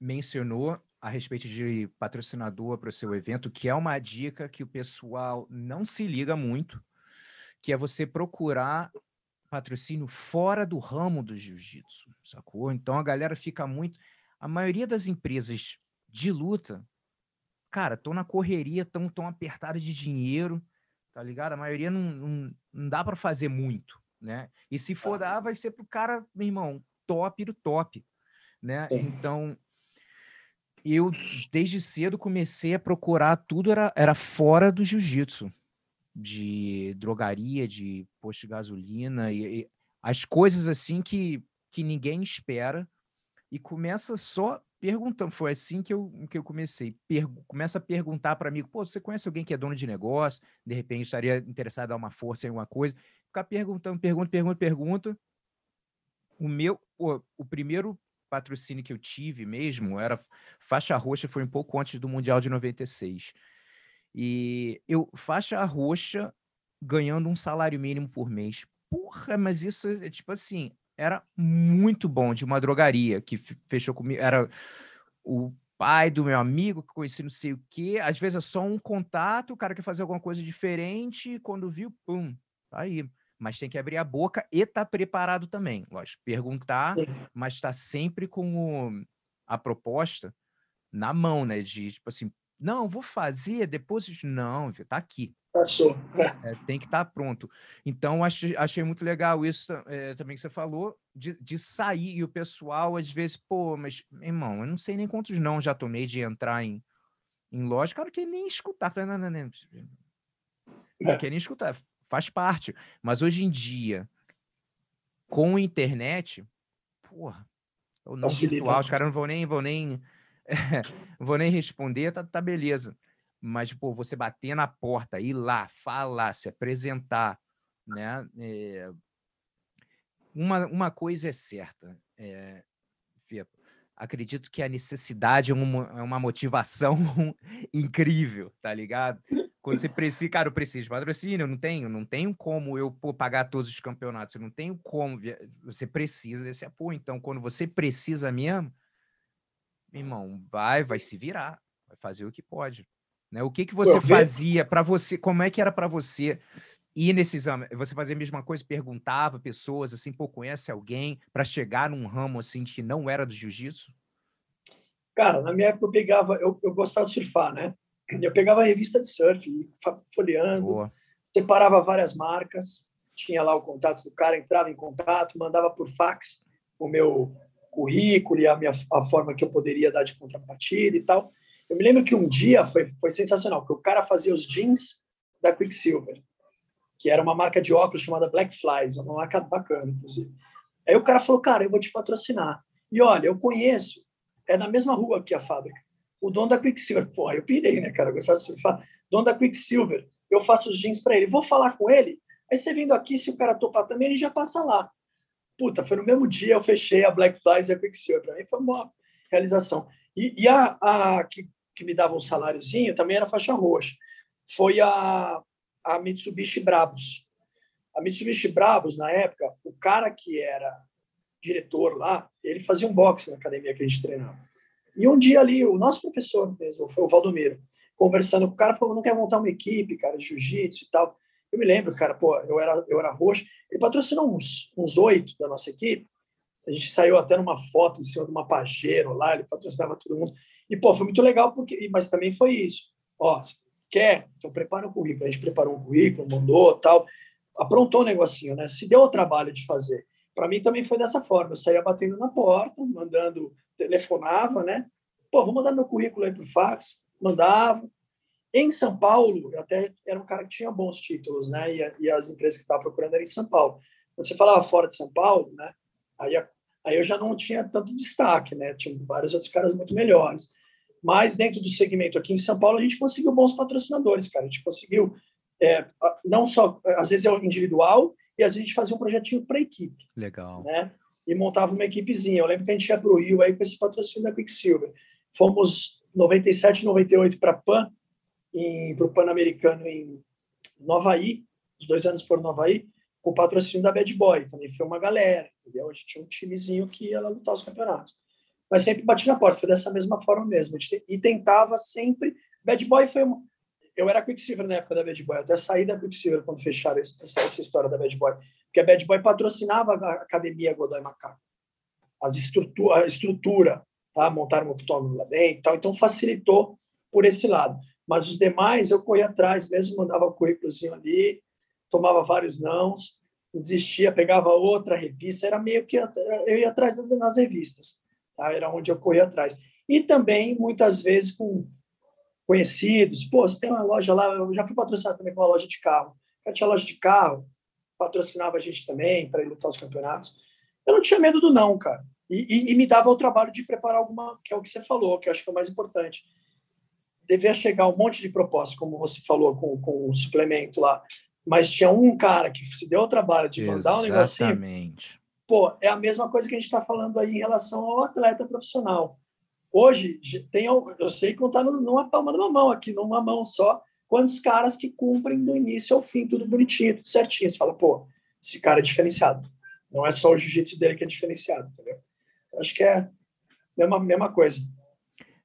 mencionou a respeito de patrocinador para o seu evento, que é uma dica que o pessoal não se liga muito, que é você procurar patrocínio fora do ramo do jiu-jitsu, sacou? Então a galera fica muito. A maioria das empresas de luta, cara, estão na correria, estão tão apertadas de dinheiro tá ligado? A maioria não, não, não dá para fazer muito, né? E se for dar, vai ser pro cara, meu irmão, top do top, né? Então, eu desde cedo comecei a procurar tudo era, era fora do jiu-jitsu, de drogaria, de posto de gasolina e, e, as coisas assim que, que ninguém espera e começa só perguntando. Foi assim que eu, que eu comecei. Começa a perguntar para amigo: pô, você conhece alguém que é dono de negócio? De repente estaria interessado em dar uma força em alguma coisa. Ficar perguntando, pergunta, pergunta, pergunta. O meu, pô, o primeiro patrocínio que eu tive mesmo era faixa roxa, foi um pouco antes do Mundial de 96. E eu, faixa roxa, ganhando um salário mínimo por mês. Porra, mas isso é tipo assim, era muito bom, de uma drogaria que fechou comigo. Era o pai do meu amigo que conheci não sei o quê. Às vezes é só um contato, o cara quer fazer alguma coisa diferente, quando viu, pum, tá aí. Mas tem que abrir a boca e tá preparado também. Lógico, perguntar, mas está sempre com o, a proposta na mão, né? De tipo assim, não, vou fazer, depois. Não, tá aqui. Passou. É, tem que estar tá pronto. Então, achei, achei muito legal isso é, também que você falou, de, de sair e o pessoal, às vezes, pô, mas, irmão, eu não sei nem quantos não já tomei de entrar em, em loja, cara, que nem escutar. Falei, não, não, não, não é. quer nem escutar, faz parte. Mas hoje em dia, com a internet, porra, o não virtual, os caras não vão nem, vão nem, (laughs) vou nem responder, tá, tá beleza. Mas, pô, você bater na porta, ir lá, falar, se apresentar, né? É... uma, uma coisa é certa, é, acredito que a necessidade é uma, é uma motivação (laughs) incrível, tá ligado? Quando você precisa, cara, eu preciso de patrocínio, eu não tenho, não tenho como eu pô, pagar todos os campeonatos, eu não tenho como, você precisa desse apoio. Então, quando você precisa mesmo, irmão, vai, vai se virar, vai fazer o que pode. Né? O que que você fazia para você? Como é que era para você ir nesse exame? Você fazia a mesma coisa, perguntava pessoas assim, pô, conhece alguém para chegar num ramo assim que não era do jiu-jitsu? Cara, na minha época eu pegava, eu, eu gostava de surfar, né? Eu pegava a revista de surf, folheando, Boa. separava várias marcas, tinha lá o contato do cara, entrava em contato, mandava por fax o meu currículo e a minha a forma que eu poderia dar de contrapartida e tal. Eu me lembro que um dia foi, foi sensacional, porque o cara fazia os jeans da Quicksilver, que era uma marca de óculos chamada Black Flies, uma marca bacana, inclusive. Aí o cara falou, cara, eu vou te patrocinar. E olha, eu conheço, é na mesma rua que a fábrica, o dono da Quicksilver. Porra, eu pirei, né, cara? Gostava de surfar. Dono da Quicksilver, eu faço os jeans para ele. Vou falar com ele. Aí você vindo aqui, se o cara topar também, ele já passa lá. Puta, foi no mesmo dia eu fechei a Black Flies e a Quicksilver. Para mim foi uma realização. E, e a, a que que me dava um saláriozinho, também era faixa roxa. Foi a, a Mitsubishi Brabus. A Mitsubishi Brabus, na época, o cara que era diretor lá, ele fazia um boxe na academia que a gente treinava. E um dia ali, o nosso professor mesmo, foi o Valdomiro, conversando com o cara, falou, não quer montar uma equipe, cara, de jiu-jitsu e tal. Eu me lembro, cara, pô, eu era, eu era roxo. Ele patrocinou uns, uns oito da nossa equipe. A gente saiu até numa foto em cima de uma Pajero lá, ele patrocinava todo mundo. E, pô, foi muito legal, porque, mas também foi isso. Ó, quer? Então prepara um currículo. A gente preparou um currículo, mandou, tal. Aprontou o um negocinho, né? Se deu o trabalho de fazer. Para mim também foi dessa forma. Eu saía batendo na porta, mandando, telefonava, né? Pô, vou mandar meu currículo aí pro fax. Mandava. Em São Paulo, eu até era um cara que tinha bons títulos, né? E, e as empresas que estava procurando eram em São Paulo. Quando você falava fora de São Paulo, né? Aí, aí eu já não tinha tanto destaque, né? Tinha vários outros caras muito melhores. Mas dentro do segmento aqui em São Paulo, a gente conseguiu bons patrocinadores, cara. A gente conseguiu, é, não só, às vezes é o individual, e às vezes a gente fazia um projetinho para equipe. Legal. Né? E montava uma equipezinha. Eu lembro que a gente ia para o Rio aí com esse patrocínio da Quicksilver. Fomos 97, 98 para PAN, para o Pan-Americano em Nova Havaí. Os dois anos foram no Havaí, com o patrocínio da Bad Boy. Também foi uma galera, entendeu? A gente tinha um timezinho que ia lá lutar os campeonatos mas sempre bati na porta, foi dessa mesma forma mesmo. E tentava sempre. Bad Boy foi. Uma... Eu era Quicksilver na época da Bad Boy, até saí da Quicksilver quando fecharam essa, essa história da Bad Boy. Porque a Bad Boy patrocinava a academia Godoy Macaco. As estrutura, a estrutura, tá? montaram um octógono lá dentro tal, então facilitou por esse lado. Mas os demais eu corria atrás mesmo, mandava o currículozinho ali, tomava vários nãos, desistia, pegava outra revista, era meio que eu ia atrás das, das revistas. Tá? Era onde eu corria atrás. E também, muitas vezes, com conhecidos. Pô, você tem uma loja lá, eu já fui patrocinado também com uma loja de carro. Eu tinha loja de carro, patrocinava a gente também para lutar os campeonatos. Eu não tinha medo do não, cara. E, e, e, me dava o trabalho de preparar alguma, que é o que você falou, que eu acho que é o mais importante. Devia chegar um monte de propostas, como você falou, com, com o suplemento lá. Mas tinha um cara que se deu o trabalho de mandar um negocinho. Pô, é a mesma coisa que a gente está falando aí em relação ao atleta profissional. Hoje, tem, eu sei contar numa palma de uma mão aqui, numa mão só, quantos caras que cumprem do início ao fim, tudo bonitinho, tudo certinho. Você fala, pô, esse cara é diferenciado. Não é só o jiu-jitsu dele que é diferenciado, entendeu? Eu acho que é a mesma, mesma coisa.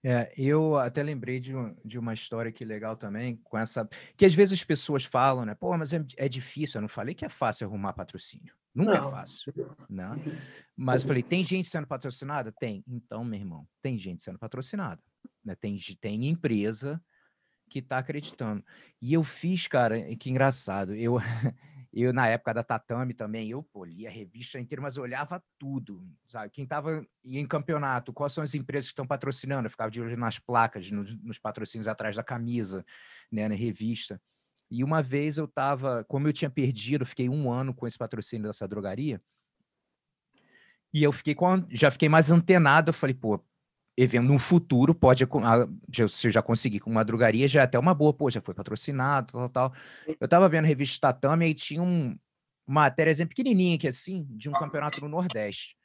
É, eu até lembrei de, um, de uma história que legal também, com essa. Que às vezes as pessoas falam, né? Pô, mas é, é difícil. Eu não falei que é fácil arrumar patrocínio. Nunca é não. é fácil. Né? Mas eu falei, tem gente sendo patrocinada? Tem. Então, meu irmão, tem gente sendo patrocinada. Né? Tem, tem empresa que está acreditando. E eu fiz, cara, que engraçado. Eu. (laughs) Eu, na época da Tatame também, eu pô, lia a revista inteira, mas olhava tudo, sabe? Quem estava em campeonato, quais são as empresas que estão patrocinando? Eu ficava de olho nas placas, nos, nos patrocínios atrás da camisa, né, na revista. E uma vez eu estava, como eu tinha perdido, fiquei um ano com esse patrocínio dessa drogaria, e eu fiquei com, já fiquei mais antenado, eu falei, pô, evento no futuro pode se eu já conseguir com uma drogaria já é até uma boa pô já foi patrocinado tal tal eu tava vendo a revista Tatame e tinha um matéria exemplo, pequenininha que assim, de um campeonato no Nordeste.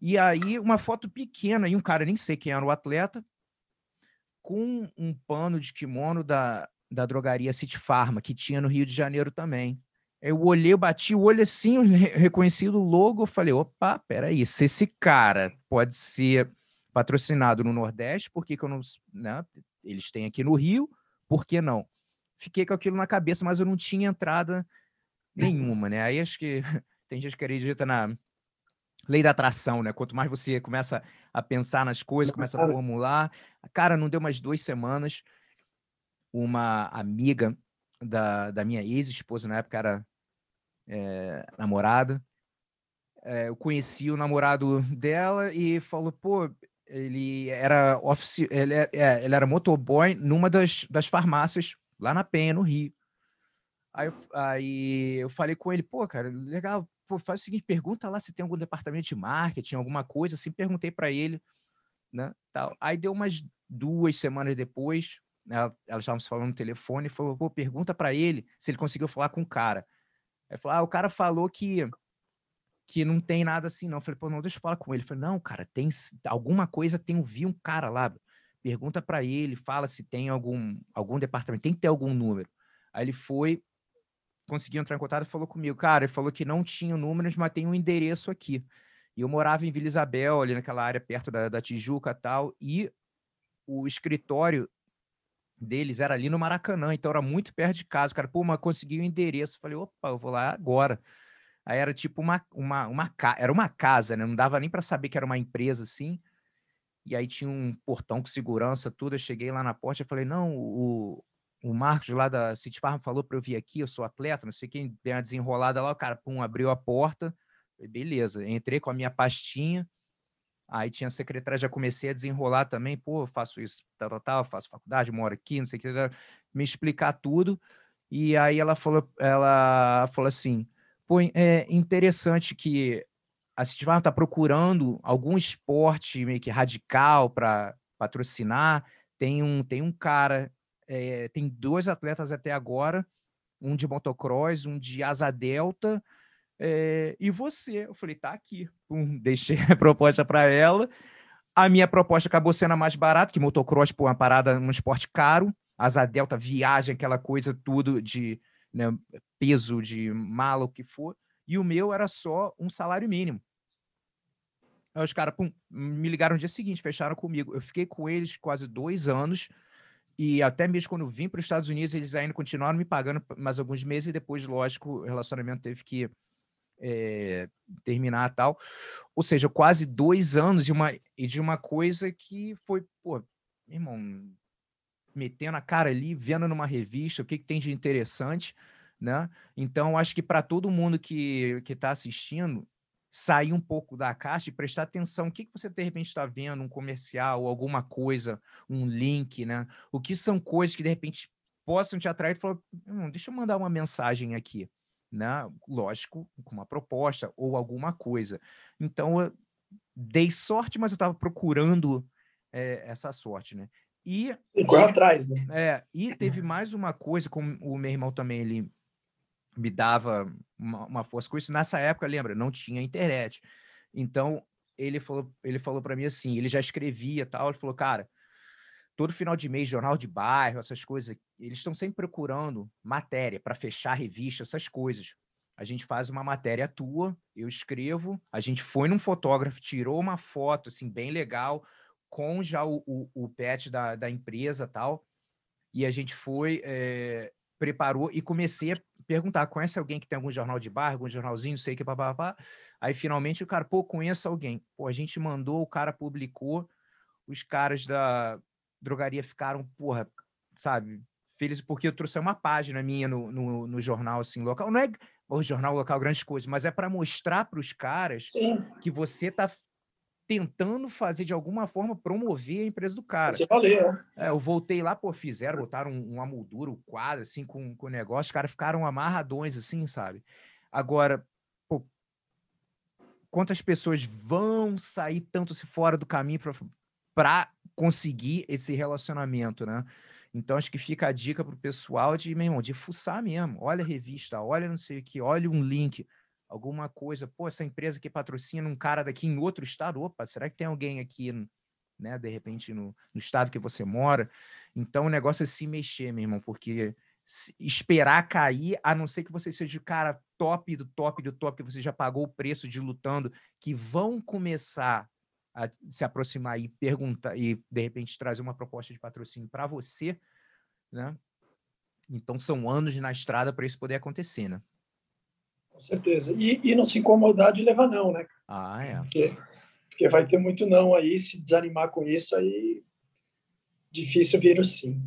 E aí, uma foto pequena, e um cara, nem sei quem era o atleta, com um pano de kimono da, da drogaria City Pharma, que tinha no Rio de Janeiro também. Eu olhei, eu bati o olho assim, reconheci o logo, eu falei, opa, peraí, se esse cara pode ser patrocinado no Nordeste, por que, que eu não... Né? Eles têm aqui no Rio, por que não? Fiquei com aquilo na cabeça, mas eu não tinha entrada nenhuma, né? Aí acho que (laughs) tem gente que acredita na lei da atração, né? Quanto mais você começa a pensar nas coisas, começa a formular. Cara, não deu mais duas semanas. Uma amiga da, da minha ex-esposa, na época era é, namorada, é, eu conheci o namorado dela e falou, pô, ele era office, ele, é, é, ele era motoboy numa das, das farmácias lá na Penha, no Rio. Aí, aí eu falei com ele, pô, cara, legal, pô, faz o seguinte, pergunta lá se tem algum departamento de marketing, alguma coisa, assim, perguntei para ele, né, tal. Aí deu umas duas semanas depois, ela, elas estavam falando no telefone, falou, pô, pergunta para ele se ele conseguiu falar com o cara. Aí falou, ah, o cara falou que que não tem nada assim, não. Eu falei, pô, não, deixa eu falar com ele. Ele falou, não, cara, tem alguma coisa, tem, vi um cara lá, pergunta para ele, fala se tem algum, algum departamento, tem que ter algum número. Aí ele foi, conseguiu entrar em contato e falou comigo. Cara, ele falou que não tinha números, mas tem um endereço aqui. E eu morava em Vila Isabel, ali naquela área perto da, da Tijuca tal, e o escritório deles era ali no Maracanã, então era muito perto de casa. Cara, pô, mas consegui o endereço. Falei, opa, eu vou lá agora. Aí era tipo uma, uma, uma, era uma casa, né? Não dava nem para saber que era uma empresa assim. E aí tinha um portão com segurança, tudo. Eu cheguei lá na porta e falei, não, o, o Marcos lá da City Farm falou para eu vir aqui, eu sou atleta, não sei quem, deu uma desenrolada lá, o cara, pum, abriu a porta, beleza, entrei com a minha pastinha, aí tinha a secretária, já comecei a desenrolar também, pô, faço isso, tal, tal, tal, faço faculdade, moro aqui, não sei o que, me explicar tudo, e aí ela falou, ela falou assim, pô, é interessante que a City Farm está procurando algum esporte meio que radical para patrocinar, tem um, tem um cara é, tem dois atletas até agora, um de motocross, um de asa delta, é, e você. Eu falei, tá aqui. Pum, deixei a (laughs) proposta para ela. A minha proposta acabou sendo a mais barata, que motocross, pô, uma parada, um esporte caro. Asa delta, viagem, aquela coisa, tudo de né, peso, de mala, o que for. E o meu era só um salário mínimo. Aí os caras, me ligaram no dia seguinte, fecharam comigo. Eu fiquei com eles quase dois anos e até mesmo quando vim para os Estados Unidos, eles ainda continuaram me pagando mais alguns meses, e depois, lógico, o relacionamento teve que é, terminar tal. Ou seja, quase dois anos de uma, e de uma coisa que foi, pô, irmão, metendo a cara ali, vendo numa revista o que, que tem de interessante, né? Então, acho que para todo mundo que está assistindo, sair um pouco da caixa e prestar atenção. O que, que você, de repente, está vendo, um comercial, alguma coisa, um link, né? O que são coisas que, de repente, possam te atrair falar, hum, deixa eu mandar uma mensagem aqui, né? Lógico, com uma proposta ou alguma coisa. Então, eu dei sorte, mas eu estava procurando é, essa sorte, né? E... Ficou atrás, né? É, e teve mais uma coisa, como o meu irmão também, ele me dava uma, uma, força com isso. Nessa época, lembra, não tinha internet. Então, ele falou, ele falou para mim assim, ele já escrevia tal, ele falou, cara, todo final de mês, jornal de bairro, essas coisas, eles estão sempre procurando matéria para fechar revista, essas coisas. A gente faz uma matéria tua, eu escrevo, a gente foi num fotógrafo, tirou uma foto, assim, bem legal, com já o, o, o pet da, da empresa tal, e a gente foi, é, preparou e comecei a perguntar, conhece alguém que tem algum jornal de bar, algum jornalzinho, sei que papapá. Aí finalmente o cara, pô, conheço alguém. Pô, a gente mandou, o cara publicou, os caras da drogaria ficaram, porra, sabe, felizes porque eu trouxe uma página minha no, no, no jornal assim local. Não é o jornal local grandes coisas, mas é para mostrar para os caras Sim. que você tá tentando fazer de alguma forma promover a empresa do cara. Você valeu. Né? É, eu voltei lá, pô, fizeram, botaram uma moldura, um quadro, assim, com, com o negócio, os caras ficaram amarradões, assim, sabe? Agora, pô, quantas pessoas vão sair tanto se fora do caminho para conseguir esse relacionamento, né? Então, acho que fica a dica para o pessoal de, meu irmão, de fuçar mesmo. Olha a revista, olha não sei o que, olha um link, alguma coisa. Pô, essa empresa que patrocina um cara daqui em outro estado, opa, será que tem alguém aqui, né, de repente, no, no estado que você mora? Então, o negócio é se mexer, meu irmão, porque esperar cair, a não ser que você seja o cara top do top do top, que você já pagou o preço de lutando, que vão começar a se aproximar e perguntar e de repente trazer uma proposta de patrocínio para você, né? Então são anos na estrada para isso poder acontecer, né? Com certeza. E, e não se incomodar de levar não, né? Ah, é. Porque, porque vai ter muito não aí, se desanimar com isso aí difícil vir o sim.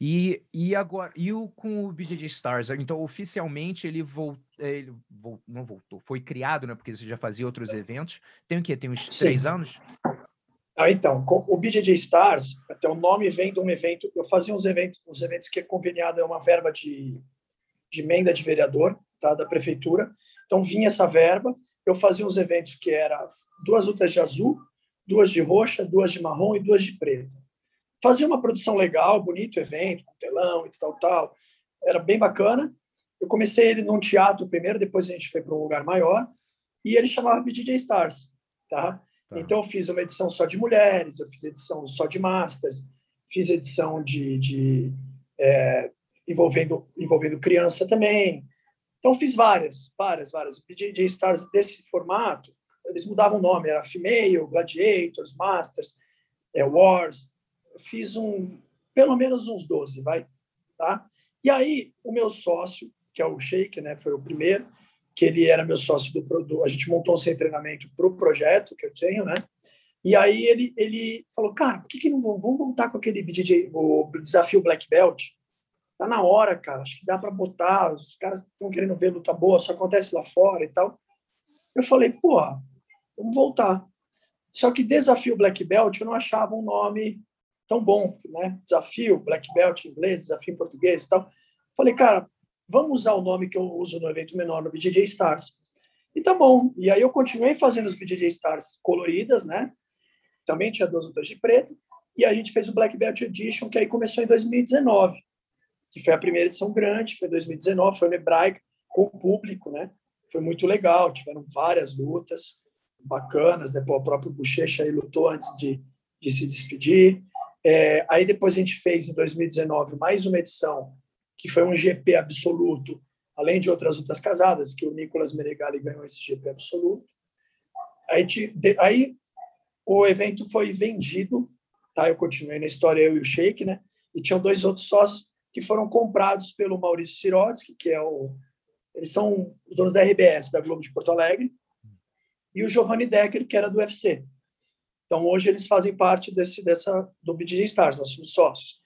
E, e agora, e o, com o BJJ Stars? Então, oficialmente, ele, volt, ele volt, não voltou, foi criado, né? Porque você já fazia outros eventos. Tem o quê? Tem uns Sim. três anos? Ah, então, o BJJ Stars, até o nome vem de um evento. Eu fazia uns eventos, uns eventos que é conveniado, é uma verba de, de emenda de vereador, tá? Da prefeitura. Então, vinha essa verba. Eu fazia uns eventos que era duas lutas de azul, duas de roxa, duas de marrom e duas de preta fazia uma produção legal, bonito evento, com telão e tal, tal. Era bem bacana. Eu comecei ele num teatro primeiro, depois a gente foi para um lugar maior, e ele chamava DJ Stars, tá? tá? Então eu fiz uma edição só de mulheres, eu fiz edição só de masters, fiz edição de, de é, envolvendo envolvendo criança também. Então fiz várias, várias, várias. DJ Stars desse formato, eles mudavam o nome, era Female, Gladiators, Masters, é, Wars fiz um, pelo menos uns 12, vai, tá? E aí, o meu sócio, que é o Sheik, né, foi o primeiro, que ele era meu sócio do produto, a gente montou um sem treinamento para o projeto que eu tenho, né? E aí ele, ele falou, cara, por que, que não vamos, vamos voltar com aquele DJ, o desafio Black Belt? Tá na hora, cara, acho que dá para botar, os caras estão querendo ver luta boa, só acontece lá fora e tal. Eu falei, porra, vamos voltar. Só que desafio Black Belt eu não achava um nome tão bom, né? Desafio, black belt em inglês, desafio em português e tal. Falei, cara, vamos usar o nome que eu uso no evento menor, no BJJ Stars. E tá bom. E aí eu continuei fazendo os BJJ Stars coloridas, né? Também tinha duas outras de preto. E a gente fez o Black Belt Edition, que aí começou em 2019, que foi a primeira edição grande, foi 2019, foi no Hebraica, com o público, né? Foi muito legal, tiveram várias lutas bacanas, né? Pô, o próprio Bochecha aí lutou antes de, de se despedir. É, aí depois a gente fez em 2019 mais uma edição que foi um GP absoluto, além de outras lutas casadas, que o Nicolas Meregali ganhou esse GP absoluto. Aí, de, aí o evento foi vendido, tá? Eu continuei na história eu e o Sheik, né? E tinham dois outros sócios que foram comprados pelo Maurício Sirotsky, que é o eles são os donos da RBS, da Globo de Porto Alegre, e o Giovanni Decker, que era do UFC. Então, hoje eles fazem parte desse, dessa, do BJ Stars, nós somos sócios.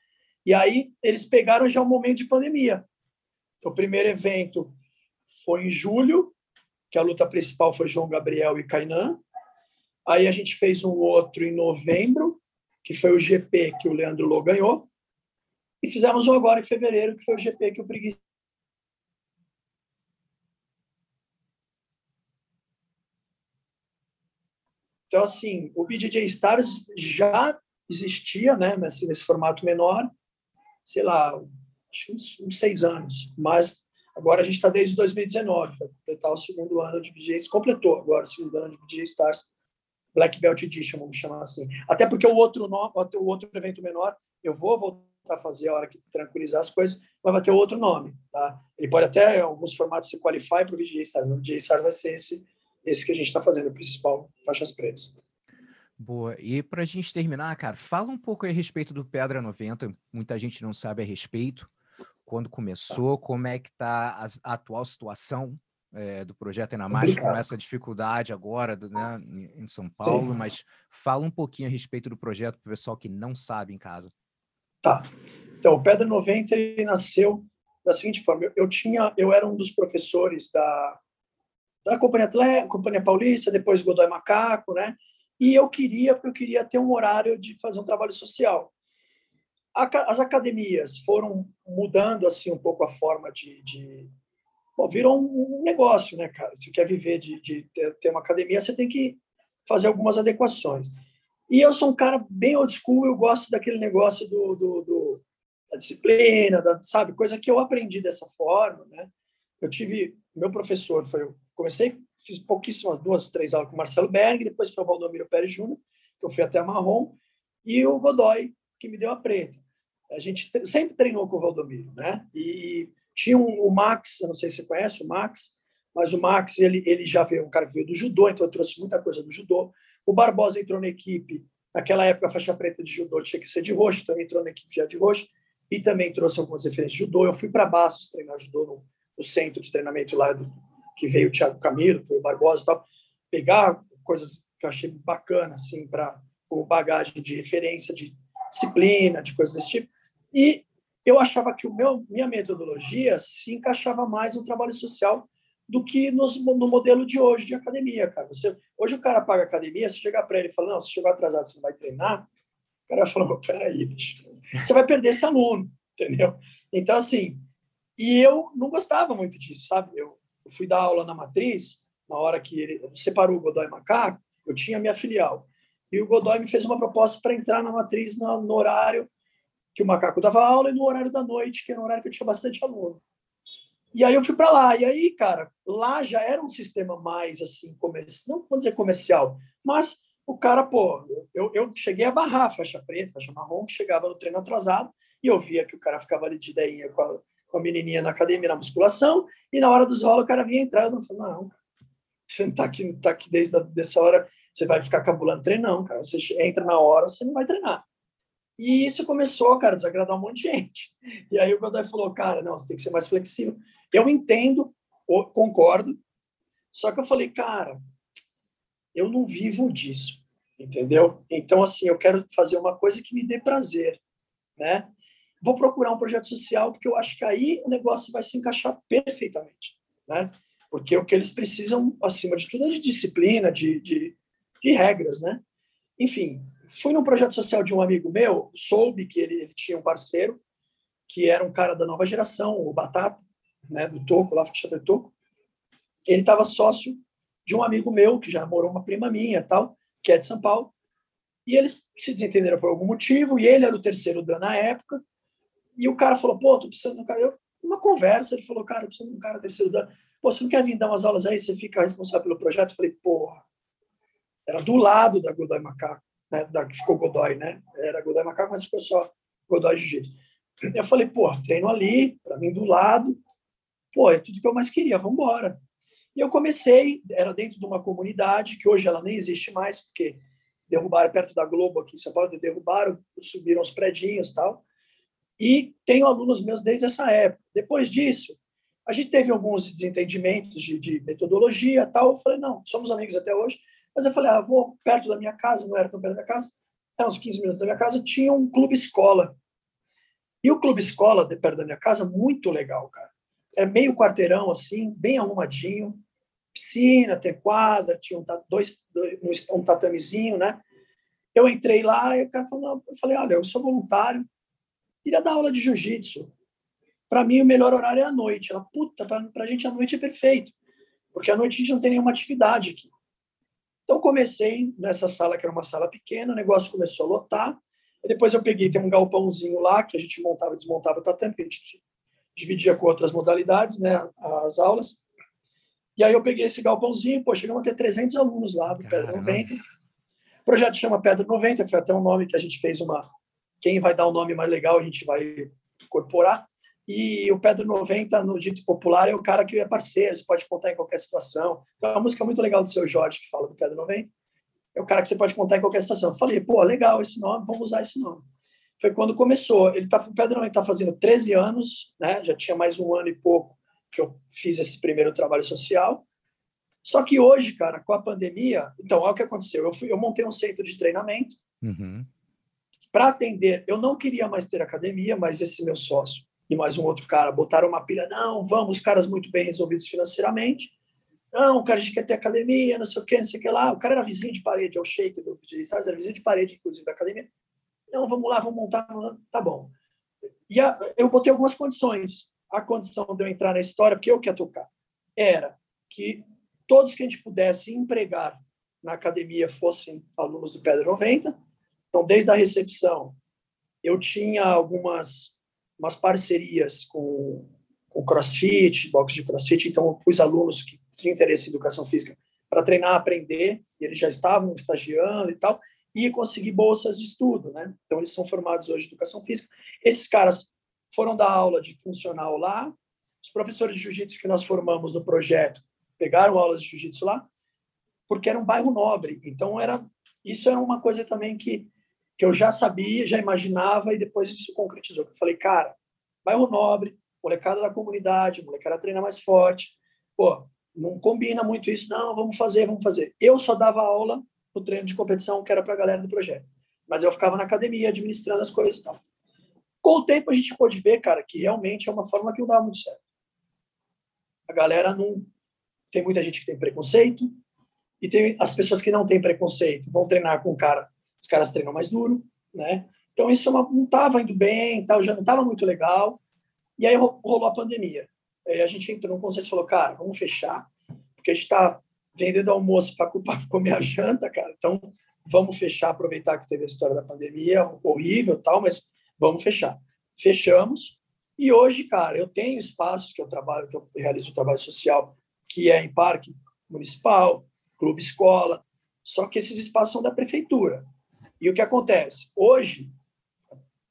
E aí, eles pegaram já um momento de pandemia. O primeiro evento foi em julho, que a luta principal foi João Gabriel e Kainan. Aí a gente fez um outro em novembro, que foi o GP que o Leandro Lô ganhou. E fizemos um agora em fevereiro, que foi o GP que o Preguiça Então, assim, o BJJ Stars já existia, né, nesse, nesse formato menor, sei lá, uns, uns seis anos, mas agora a gente está desde 2019, vai completar o segundo ano de BJJ, completou agora o segundo ano de BJJ Stars Black Belt Edition, vamos chamar assim. Até porque o outro, no, o outro evento menor, eu vou voltar a fazer a hora que tranquilizar as coisas, mas vai ter outro nome, tá? Ele pode até, em alguns formatos, se qualify para o BJJ Stars, mas o BJJ Stars vai ser esse esse que a gente está fazendo, o principal, faixas pretas. Boa. E para a gente terminar, cara, fala um pouco a respeito do Pedra 90. Muita gente não sabe a respeito. Quando começou, como é que está a, atual situação é, do projeto ainda mais com essa dificuldade agora né, em São Paulo, Sim. mas fala um pouquinho a respeito do projeto para o pessoal que não sabe em casa. Tá. Então, o Pedra 90 ele nasceu da seguinte forma: eu, eu tinha, eu era um dos professores da da Companhia Atlética, Companhia Paulista, depois Godoy Macaco, né? E eu queria, porque eu queria ter um horário de fazer um trabalho social. As academias foram mudando assim um pouco a forma de, de... Bom, virou um negócio, né, cara? Se quer viver de, de ter uma academia, você tem que fazer algumas adequações. E eu sou um cara bem old school, eu gosto daquele negócio do, do, do disciplina, da, sabe? Coisa que eu aprendi dessa forma, né? Eu tive, meu professor foi, eu comecei, fiz pouquíssimas, duas, três aulas com o Marcelo Berg, depois foi o Valdomiro Pérez Júnior, que eu fui até a Marrom, e o Godoy, que me deu a preta. A gente sempre treinou com o Valdomiro, né? E tinha um, o Max, eu não sei se você conhece o Max, mas o Max, ele, ele já veio, um cara que veio do judô, então eu trouxe muita coisa do judô. O Barbosa entrou na equipe, naquela época a faixa preta de judô tinha que ser de roxo, então entrou na equipe já de roxo, e também trouxe algumas referências de judô. Eu fui para Bastos treinar judô no, no, centro de treinamento lá do, que veio o Thiago Camilo, o Barbosa e tal, pegar coisas que eu achei bacana, assim, para como bagagem de referência, de disciplina, de coisas desse tipo. E eu achava que o meu minha metodologia se encaixava mais no trabalho social do que nos, no modelo de hoje de academia, cara. Você, hoje o cara paga academia, se chegar para ele e falar, não, se chegou atrasado, você não vai treinar, o cara (laughs) fala, peraí, bicho, você vai perder esse aluno, (laughs) entendeu? Então, assim, e eu não gostava muito disso, sabe? Eu, eu fui dar aula na matriz, na hora que ele separou o Godoy Macaco, eu tinha minha filial. E o Godoy me fez uma proposta para entrar na matriz no, no horário que o Macaco dava aula e no horário da noite, que era um horário que eu tinha bastante aluno. E aí eu fui para lá. E aí, cara, lá já era um sistema mais assim, comercial, não vou dizer comercial, mas o cara, pô, eu, eu cheguei a barrar faixa preta, faixa marrom, que chegava no treino atrasado, e eu via que o cara ficava ali de ideinha com a, com a menininha na academia, na musculação, e na hora dos rolos o cara vinha entrar, eu não falei, não, você não tá aqui, tá aqui desde a, dessa hora, você vai ficar cabulando treino, não, cara, você entra na hora, você não vai treinar. E isso começou, cara, a desagradar um monte de gente. E aí o Godoy falou, cara, não, você tem que ser mais flexível. Eu entendo, concordo, só que eu falei, cara, eu não vivo disso, entendeu? Então, assim, eu quero fazer uma coisa que me dê prazer, né? Vou procurar um projeto social, porque eu acho que aí o negócio vai se encaixar perfeitamente, né? Porque o que eles precisam, acima de tudo, é de disciplina, de, de, de regras, né? Enfim, fui num projeto social de um amigo meu, soube que ele, ele, tinha um parceiro que era um cara da nova geração, o Batata, né, do Toco, lá faixa do Toco. Ele estava sócio de um amigo meu que já morou uma prima minha, tal, que é de São Paulo. E eles se desentenderam por algum motivo, e ele era o terceiro dan na época. E o cara falou: "Pô, tô precisando de um cara". Eu, uma conversa, ele falou: "Cara, tô precisando de um cara terceiro dan. Pô, você não quer vir dar umas aulas aí, você fica responsável pelo projeto?" Eu falei: "Porra, era do lado da Godoy Macaco, né? Da que ficou Godoy, né? Era Godoy Macaco, mas ficou só Godoy Jiu-Jitsu. Eu falei, pô, treino ali, para mim do lado. Pô, é tudo que eu mais queria, vamos embora. E eu comecei, era dentro de uma comunidade que hoje ela nem existe mais, porque derrubaram perto da Globo aqui em São Paulo, derrubaram, subiram os predinhos tal. E tenho alunos meus desde essa época. Depois disso, a gente teve alguns desentendimentos de, de metodologia tal. Eu falei, não, somos amigos até hoje. Mas eu falei, ah, vou perto da minha casa, não era tão perto da casa, era uns 15 minutos da minha casa, tinha um clube escola. E o clube escola, de perto da minha casa, muito legal, cara. É meio quarteirão, assim, bem arrumadinho, piscina, tem quadra, tinha um, dois, dois, um tatamezinho, né? Eu entrei lá e o cara falou, eu falei, olha, eu sou voluntário, queria dar aula de jiu-jitsu. Para mim, o melhor horário é a noite. Ela, puta, para a gente a noite é perfeito, porque à noite a gente não tem nenhuma atividade aqui. Então, comecei nessa sala, que era uma sala pequena, o negócio começou a lotar. Depois eu peguei, tem um galpãozinho lá, que a gente montava e desmontava o tatame, a gente dividia com outras modalidades, né, as aulas. E aí eu peguei esse galpãozinho, pô, chegamos a ter 300 alunos lá do Pedra 90. O projeto chama Pedra 90, foi até um nome que a gente fez uma... Quem vai dar o um nome mais legal, a gente vai incorporar. E o Pedro 90, no dito popular, é o cara que é parceiro, você pode contar em qualquer situação. Então, é uma música muito legal do seu Jorge, que fala do Pedro 90. É o cara que você pode contar em qualquer situação. Eu falei, pô, legal esse nome, vamos usar esse nome. Foi quando começou. Ele tá, o Pedro 90 está fazendo 13 anos, né? já tinha mais um ano e pouco que eu fiz esse primeiro trabalho social. Só que hoje, cara, com a pandemia, então, olha o que aconteceu. Eu, fui, eu montei um centro de treinamento uhum. para atender. Eu não queria mais ter academia, mas esse meu sócio, e mais um outro cara botaram uma pilha, não, vamos, caras muito bem resolvidos financeiramente. Não, cara, a gente quer ter academia, não sei o que, não sei o que lá. O cara era vizinho de parede, é o shake do sabe? Era vizinho de parede, inclusive, da academia. Não, vamos lá, vamos montar. Tá bom. E a, eu botei algumas condições. A condição de eu entrar na história, porque eu queria tocar, era que todos que a gente pudesse empregar na academia fossem alunos do Pedro 90. Então, desde a recepção, eu tinha algumas umas parcerias com com crossfit, box de crossfit, então eu pus alunos que tinham interesse em educação física para treinar, aprender, e eles já estavam estagiando e tal, e conseguir bolsas de estudo, né? Então eles são formados hoje em educação física. Esses caras foram dar aula de funcional lá, os professores de jiu-jitsu que nós formamos no projeto pegaram aulas de jiu-jitsu lá, porque era um bairro nobre. Então era isso é uma coisa também que que eu já sabia, já imaginava e depois isso concretizou. Eu falei, cara, bairro nobre, molecada da comunidade, molecada treina mais forte. Pô, não combina muito isso, não, vamos fazer, vamos fazer. Eu só dava aula no treino de competição que era para a galera do projeto. Mas eu ficava na academia administrando as coisas e tal. Com o tempo a gente pôde ver, cara, que realmente é uma forma que não dá muito certo. A galera não tem muita gente que tem preconceito e tem as pessoas que não têm preconceito vão treinar com o cara, os caras treinam mais duro, né? Então isso não estava indo bem, tal, já não estava muito legal. E aí rolou a pandemia. Aí a gente entrou no consenso e falou, cara, vamos fechar, porque a gente está vendendo almoço para comer a janta, cara. Então, vamos fechar, aproveitar que teve a história da pandemia, horrível tal, mas vamos fechar. Fechamos. E hoje, cara, eu tenho espaços que eu trabalho, que eu realizo o trabalho social, que é em parque municipal, clube escola, só que esses espaços são da prefeitura. E o que acontece? Hoje,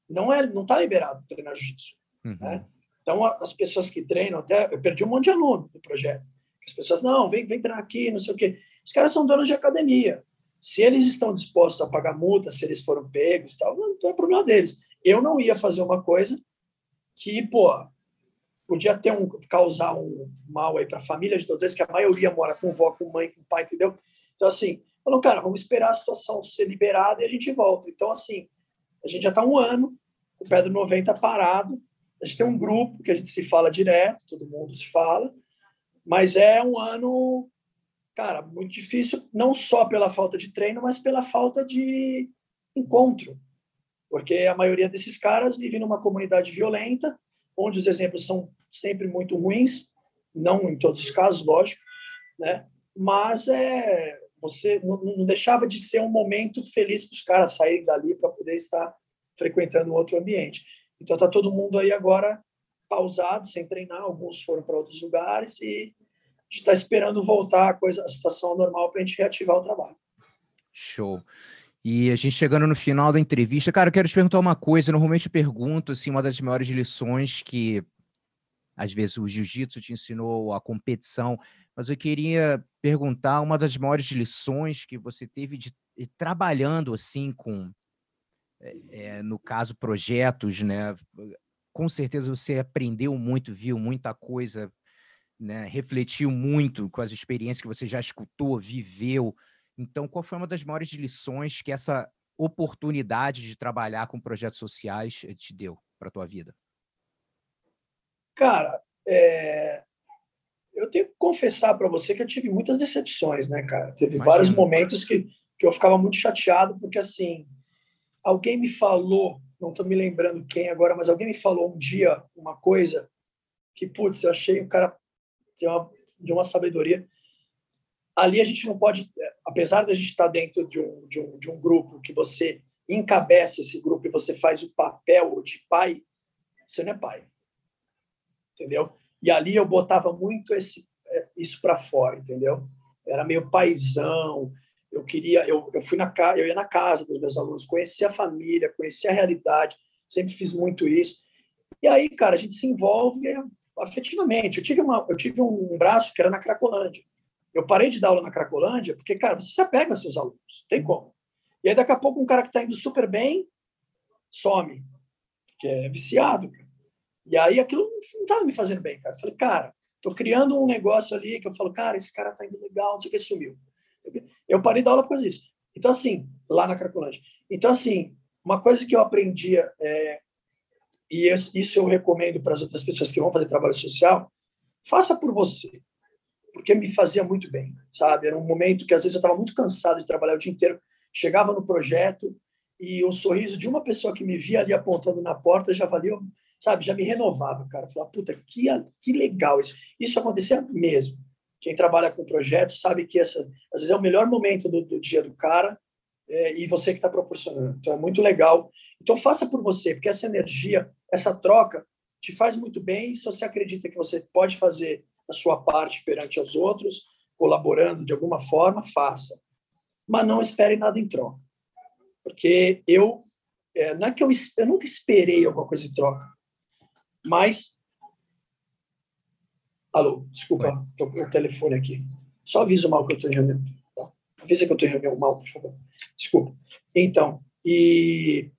não é não está liberado treinar jiu-jitsu. Uhum. Né? Então, as pessoas que treinam, até eu perdi um monte de aluno do projeto. As pessoas, não, vem, vem treinar aqui, não sei o quê. Os caras são donos de academia. Se eles estão dispostos a pagar multa, se eles foram pegos, tal, não, é problema deles. Eu não ia fazer uma coisa que, pô, podia ter um causar um mal aí para a família de todos eles, que a maioria mora com vó, com mãe, com pai, entendeu? Então, assim, falou, cara, vamos esperar a situação ser liberada e a gente volta. Então, assim, a gente já está um ano, o Pedro 90 parado, a gente tem um grupo que a gente se fala direto, todo mundo se fala, mas é um ano, cara, muito difícil, não só pela falta de treino, mas pela falta de encontro. Porque a maioria desses caras vive numa comunidade violenta, onde os exemplos são sempre muito ruins, não em todos os casos, lógico, né? Mas é você não, não deixava de ser um momento feliz para os caras saírem dali para poder estar frequentando outro ambiente. Então está todo mundo aí agora pausado, sem treinar, alguns foram para outros lugares e gente está esperando voltar a coisa, a situação normal para a gente reativar o trabalho. Show. E a gente chegando no final da entrevista, cara, eu quero te perguntar uma coisa. Normalmente eu pergunto assim, uma das maiores lições que às vezes o jiu-jitsu te ensinou, a competição, mas eu queria perguntar uma das maiores lições que você teve de trabalhando assim com é, no caso, projetos, né? Com certeza você aprendeu muito, viu muita coisa, né? refletiu muito com as experiências que você já escutou, viveu. Então, qual foi uma das maiores lições que essa oportunidade de trabalhar com projetos sociais eh, te deu para a tua vida? Cara, é... eu tenho que confessar para você que eu tive muitas decepções, né, cara? Teve Imagina. vários momentos que, que eu ficava muito chateado, porque assim, Alguém me falou, não estou me lembrando quem agora, mas alguém me falou um dia uma coisa que, putz, eu achei o cara de uma, de uma sabedoria. Ali a gente não pode, apesar de a gente estar dentro de um, de um, de um grupo que você encabeça esse grupo e você faz o papel de pai, você não é pai. Entendeu? E ali eu botava muito esse, é, isso para fora, entendeu? Era meio paisão, eu queria, eu, eu fui na eu ia na casa dos meus alunos, conhecia a família, conhecia a realidade, sempre fiz muito isso. E aí, cara, a gente se envolve afetivamente. Eu tive uma, eu tive um braço que era na Cracolândia. Eu parei de dar aula na Cracolândia porque, cara, você se apega aos seus alunos, tem como. E aí daqui a pouco um cara que está indo super bem some, que é viciado. E aí aquilo não estava me fazendo bem, cara. Eu falei, cara, tô criando um negócio ali que eu falo, cara, esse cara tá indo legal, não sei o que, sumiu. Eu parei da aula por causa disso. Então, assim, lá na Cracolândia. Então, assim, uma coisa que eu aprendi, é, e isso eu recomendo para as outras pessoas que vão fazer trabalho social, faça por você, porque me fazia muito bem, sabe? Era um momento que às vezes eu estava muito cansado de trabalhar o dia inteiro, chegava no projeto e o sorriso de uma pessoa que me via ali apontando na porta já valia, sabe? Já me renovava, cara. Falava, puta, que, que legal isso. Isso acontecia mesmo quem trabalha com projetos sabe que essa, às vezes é o melhor momento do, do dia do cara é, e você que está proporcionando. Então é muito legal. Então faça por você, porque essa energia essa troca te faz muito bem se você acredita que você pode fazer a sua parte perante os outros, colaborando de alguma forma, faça. Mas não espere nada em troca. Porque eu, é, não é que eu, eu nunca esperei alguma coisa em troca, mas. Alô, desculpa, estou com o telefone aqui. Só avisa mal que eu estou em reunião. Tá? Avisa que eu estou em reunião mal, por favor. Desculpa. Então, e,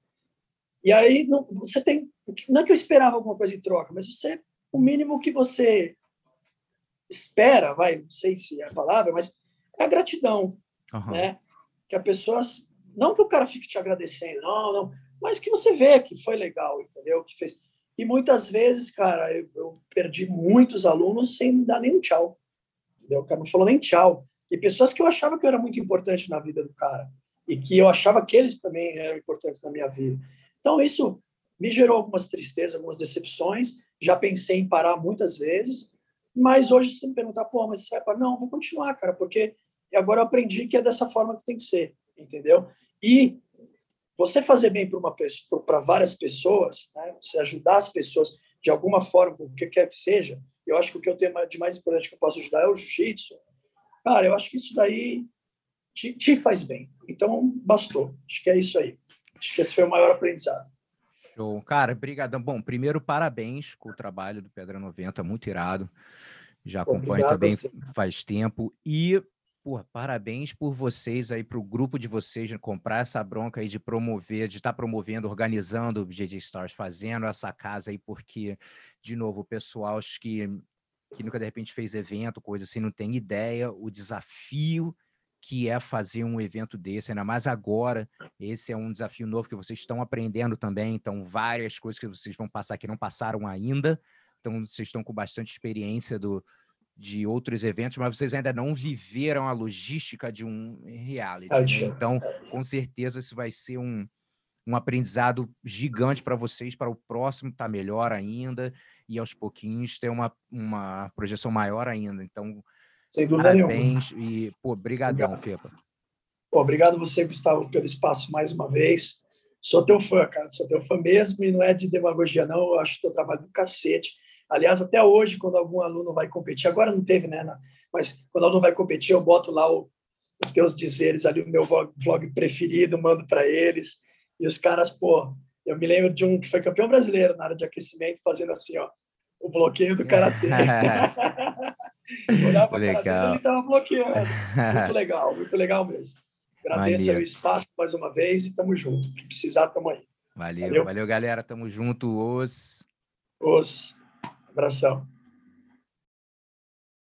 e aí não, você tem. Não é que eu esperava alguma coisa em troca, mas você. O mínimo que você espera, vai, não sei se é a palavra, mas é a gratidão, uhum. né? Que a pessoa, não que o cara fique te agradecendo, não, não, mas que você vê que foi legal, entendeu? Que fez. E muitas vezes, cara, eu, eu perdi muitos alunos sem dar nem um tchau, entendeu? O cara não falou nem tchau. E pessoas que eu achava que eu era muito importante na vida do cara e que eu achava que eles também eram importantes na minha vida. Então isso me gerou algumas tristezas, algumas decepções. Já pensei em parar muitas vezes, mas hoje, se me perguntar, pô, mas você vai para. Não, vou continuar, cara, porque agora eu aprendi que é dessa forma que tem que ser, entendeu? E você fazer bem para uma para várias pessoas, né? você ajudar as pessoas de alguma forma, o que quer que seja, eu acho que o que eu tenho de mais importante que eu posso ajudar é o jiu-jitsu. Cara, eu acho que isso daí te, te faz bem. Então, bastou. Acho que é isso aí. Acho que esse foi o maior aprendizado. Show. Cara, brigadão. Bom, primeiro, parabéns com o trabalho do Pedra 90, muito irado. Já acompanho Obrigado, também faz tempo. E, porra, parabéns por vocês aí, para o grupo de vocês, de comprar essa bronca aí de promover, de estar tá promovendo, organizando o GG Stars, fazendo essa casa aí, porque, de novo, o pessoal acho que, que nunca de repente fez evento, coisa assim, não tem ideia, o desafio que é fazer um evento desse, ainda mais agora. Esse é um desafio novo que vocês estão aprendendo também, então várias coisas que vocês vão passar que não passaram ainda. Então vocês estão com bastante experiência do, de outros eventos, mas vocês ainda não viveram a logística de um reality. Né? Então, com certeza isso vai ser um, um aprendizado gigante para vocês, para o próximo tá melhor ainda e aos pouquinhos ter uma, uma projeção maior ainda. Então, sem dúvida Parabéns nenhuma. e, pô, brigadão, Fepa. Pô, obrigado você, Gustavo, pelo espaço mais uma vez. Sou teu fã, cara, sou teu fã mesmo e não é de demagogia, não. Eu acho teu trabalho do cacete. Aliás, até hoje, quando algum aluno vai competir, agora não teve, né? Mas quando o aluno vai competir, eu boto lá o, os teus dizeres ali, o meu vlog, vlog preferido, mando para eles. E os caras, pô, eu me lembro de um que foi campeão brasileiro na área de aquecimento, fazendo assim, ó, o bloqueio do karatê. (laughs) Olhava. Cara ele estava bloqueando. Muito legal, muito legal mesmo. Agradeço o espaço mais uma vez e estamos junto. Se precisar, estamos aí. Valeu, valeu, valeu, galera. Tamo junto. Os. Os. Abração.